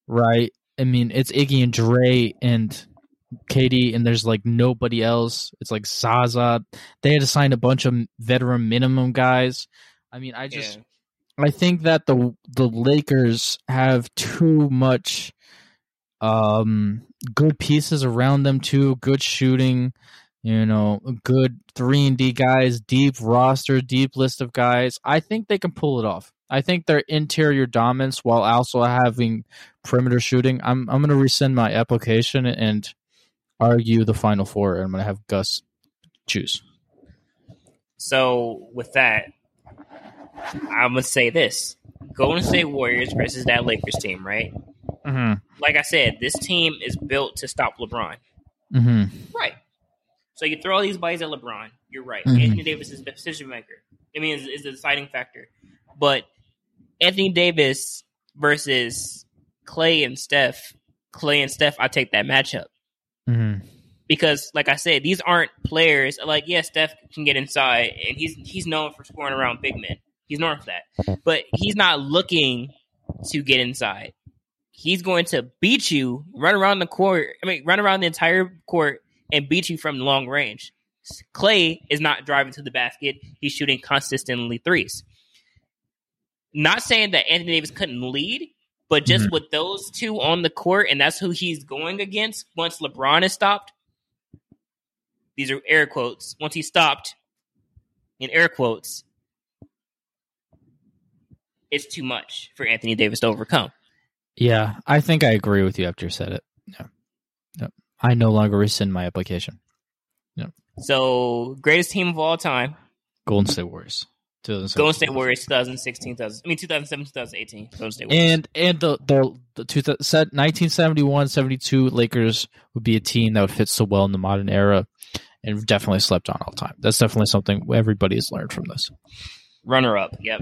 right? I mean, it's Iggy and Dre and KD, and there's like nobody else. It's like Zaza. They had to sign a bunch of veteran minimum guys. I mean, I just Yeah. I think that the the Lakers have too much um good pieces around them too, good shooting, you know, good 3 and D guys, deep roster, deep list of guys. I think they can pull it off. I think their interior dominance while also having perimeter shooting. I'm I'm going to rescind my application and argue the final four and I'm going to have Gus choose. So with that, I'm gonna say this: Golden State Warriors versus that Lakers team, right? Mhm. Like I said, this team is built to stop LeBron. Mhm. Right. So you throw all these bodies at LeBron. You're right. Mhm. Anthony Davis is the decision maker. I mean, is, is the deciding factor. But Anthony Davis versus Klay and Steph, Klay and Steph, I take that matchup Mhm. because, like I said, these aren't players. Like, yeah, Steph can get inside, and he's he's known for scoring around big men. He's for that, but he's not looking to get inside. He's going to beat you, run around the court. I mean, run around the entire court and beat you from long range. Klay is not driving to the basket; he's shooting consistently threes. Not saying that Anthony Davis couldn't lead, but just mm-hmm. with those two on the court, and that's who he's going against once LeBron is stopped. These are air quotes. Once he's stopped, in air quotes, it's too much for Anthony Davis to overcome. Yeah, I think I agree with you after you said it. Yeah. Yep. I no longer rescind my application. So greatest team of all time, Golden State Warriors. Golden State Warriors, 2016, 2000, I mean 2007, 2018, Golden State Warriors. And and the the, the two, set 1971 72 Lakers would be a team that would fit so well in the modern era and definitely slept on all time. That's definitely something everybody has learned from this. runner up. Yep.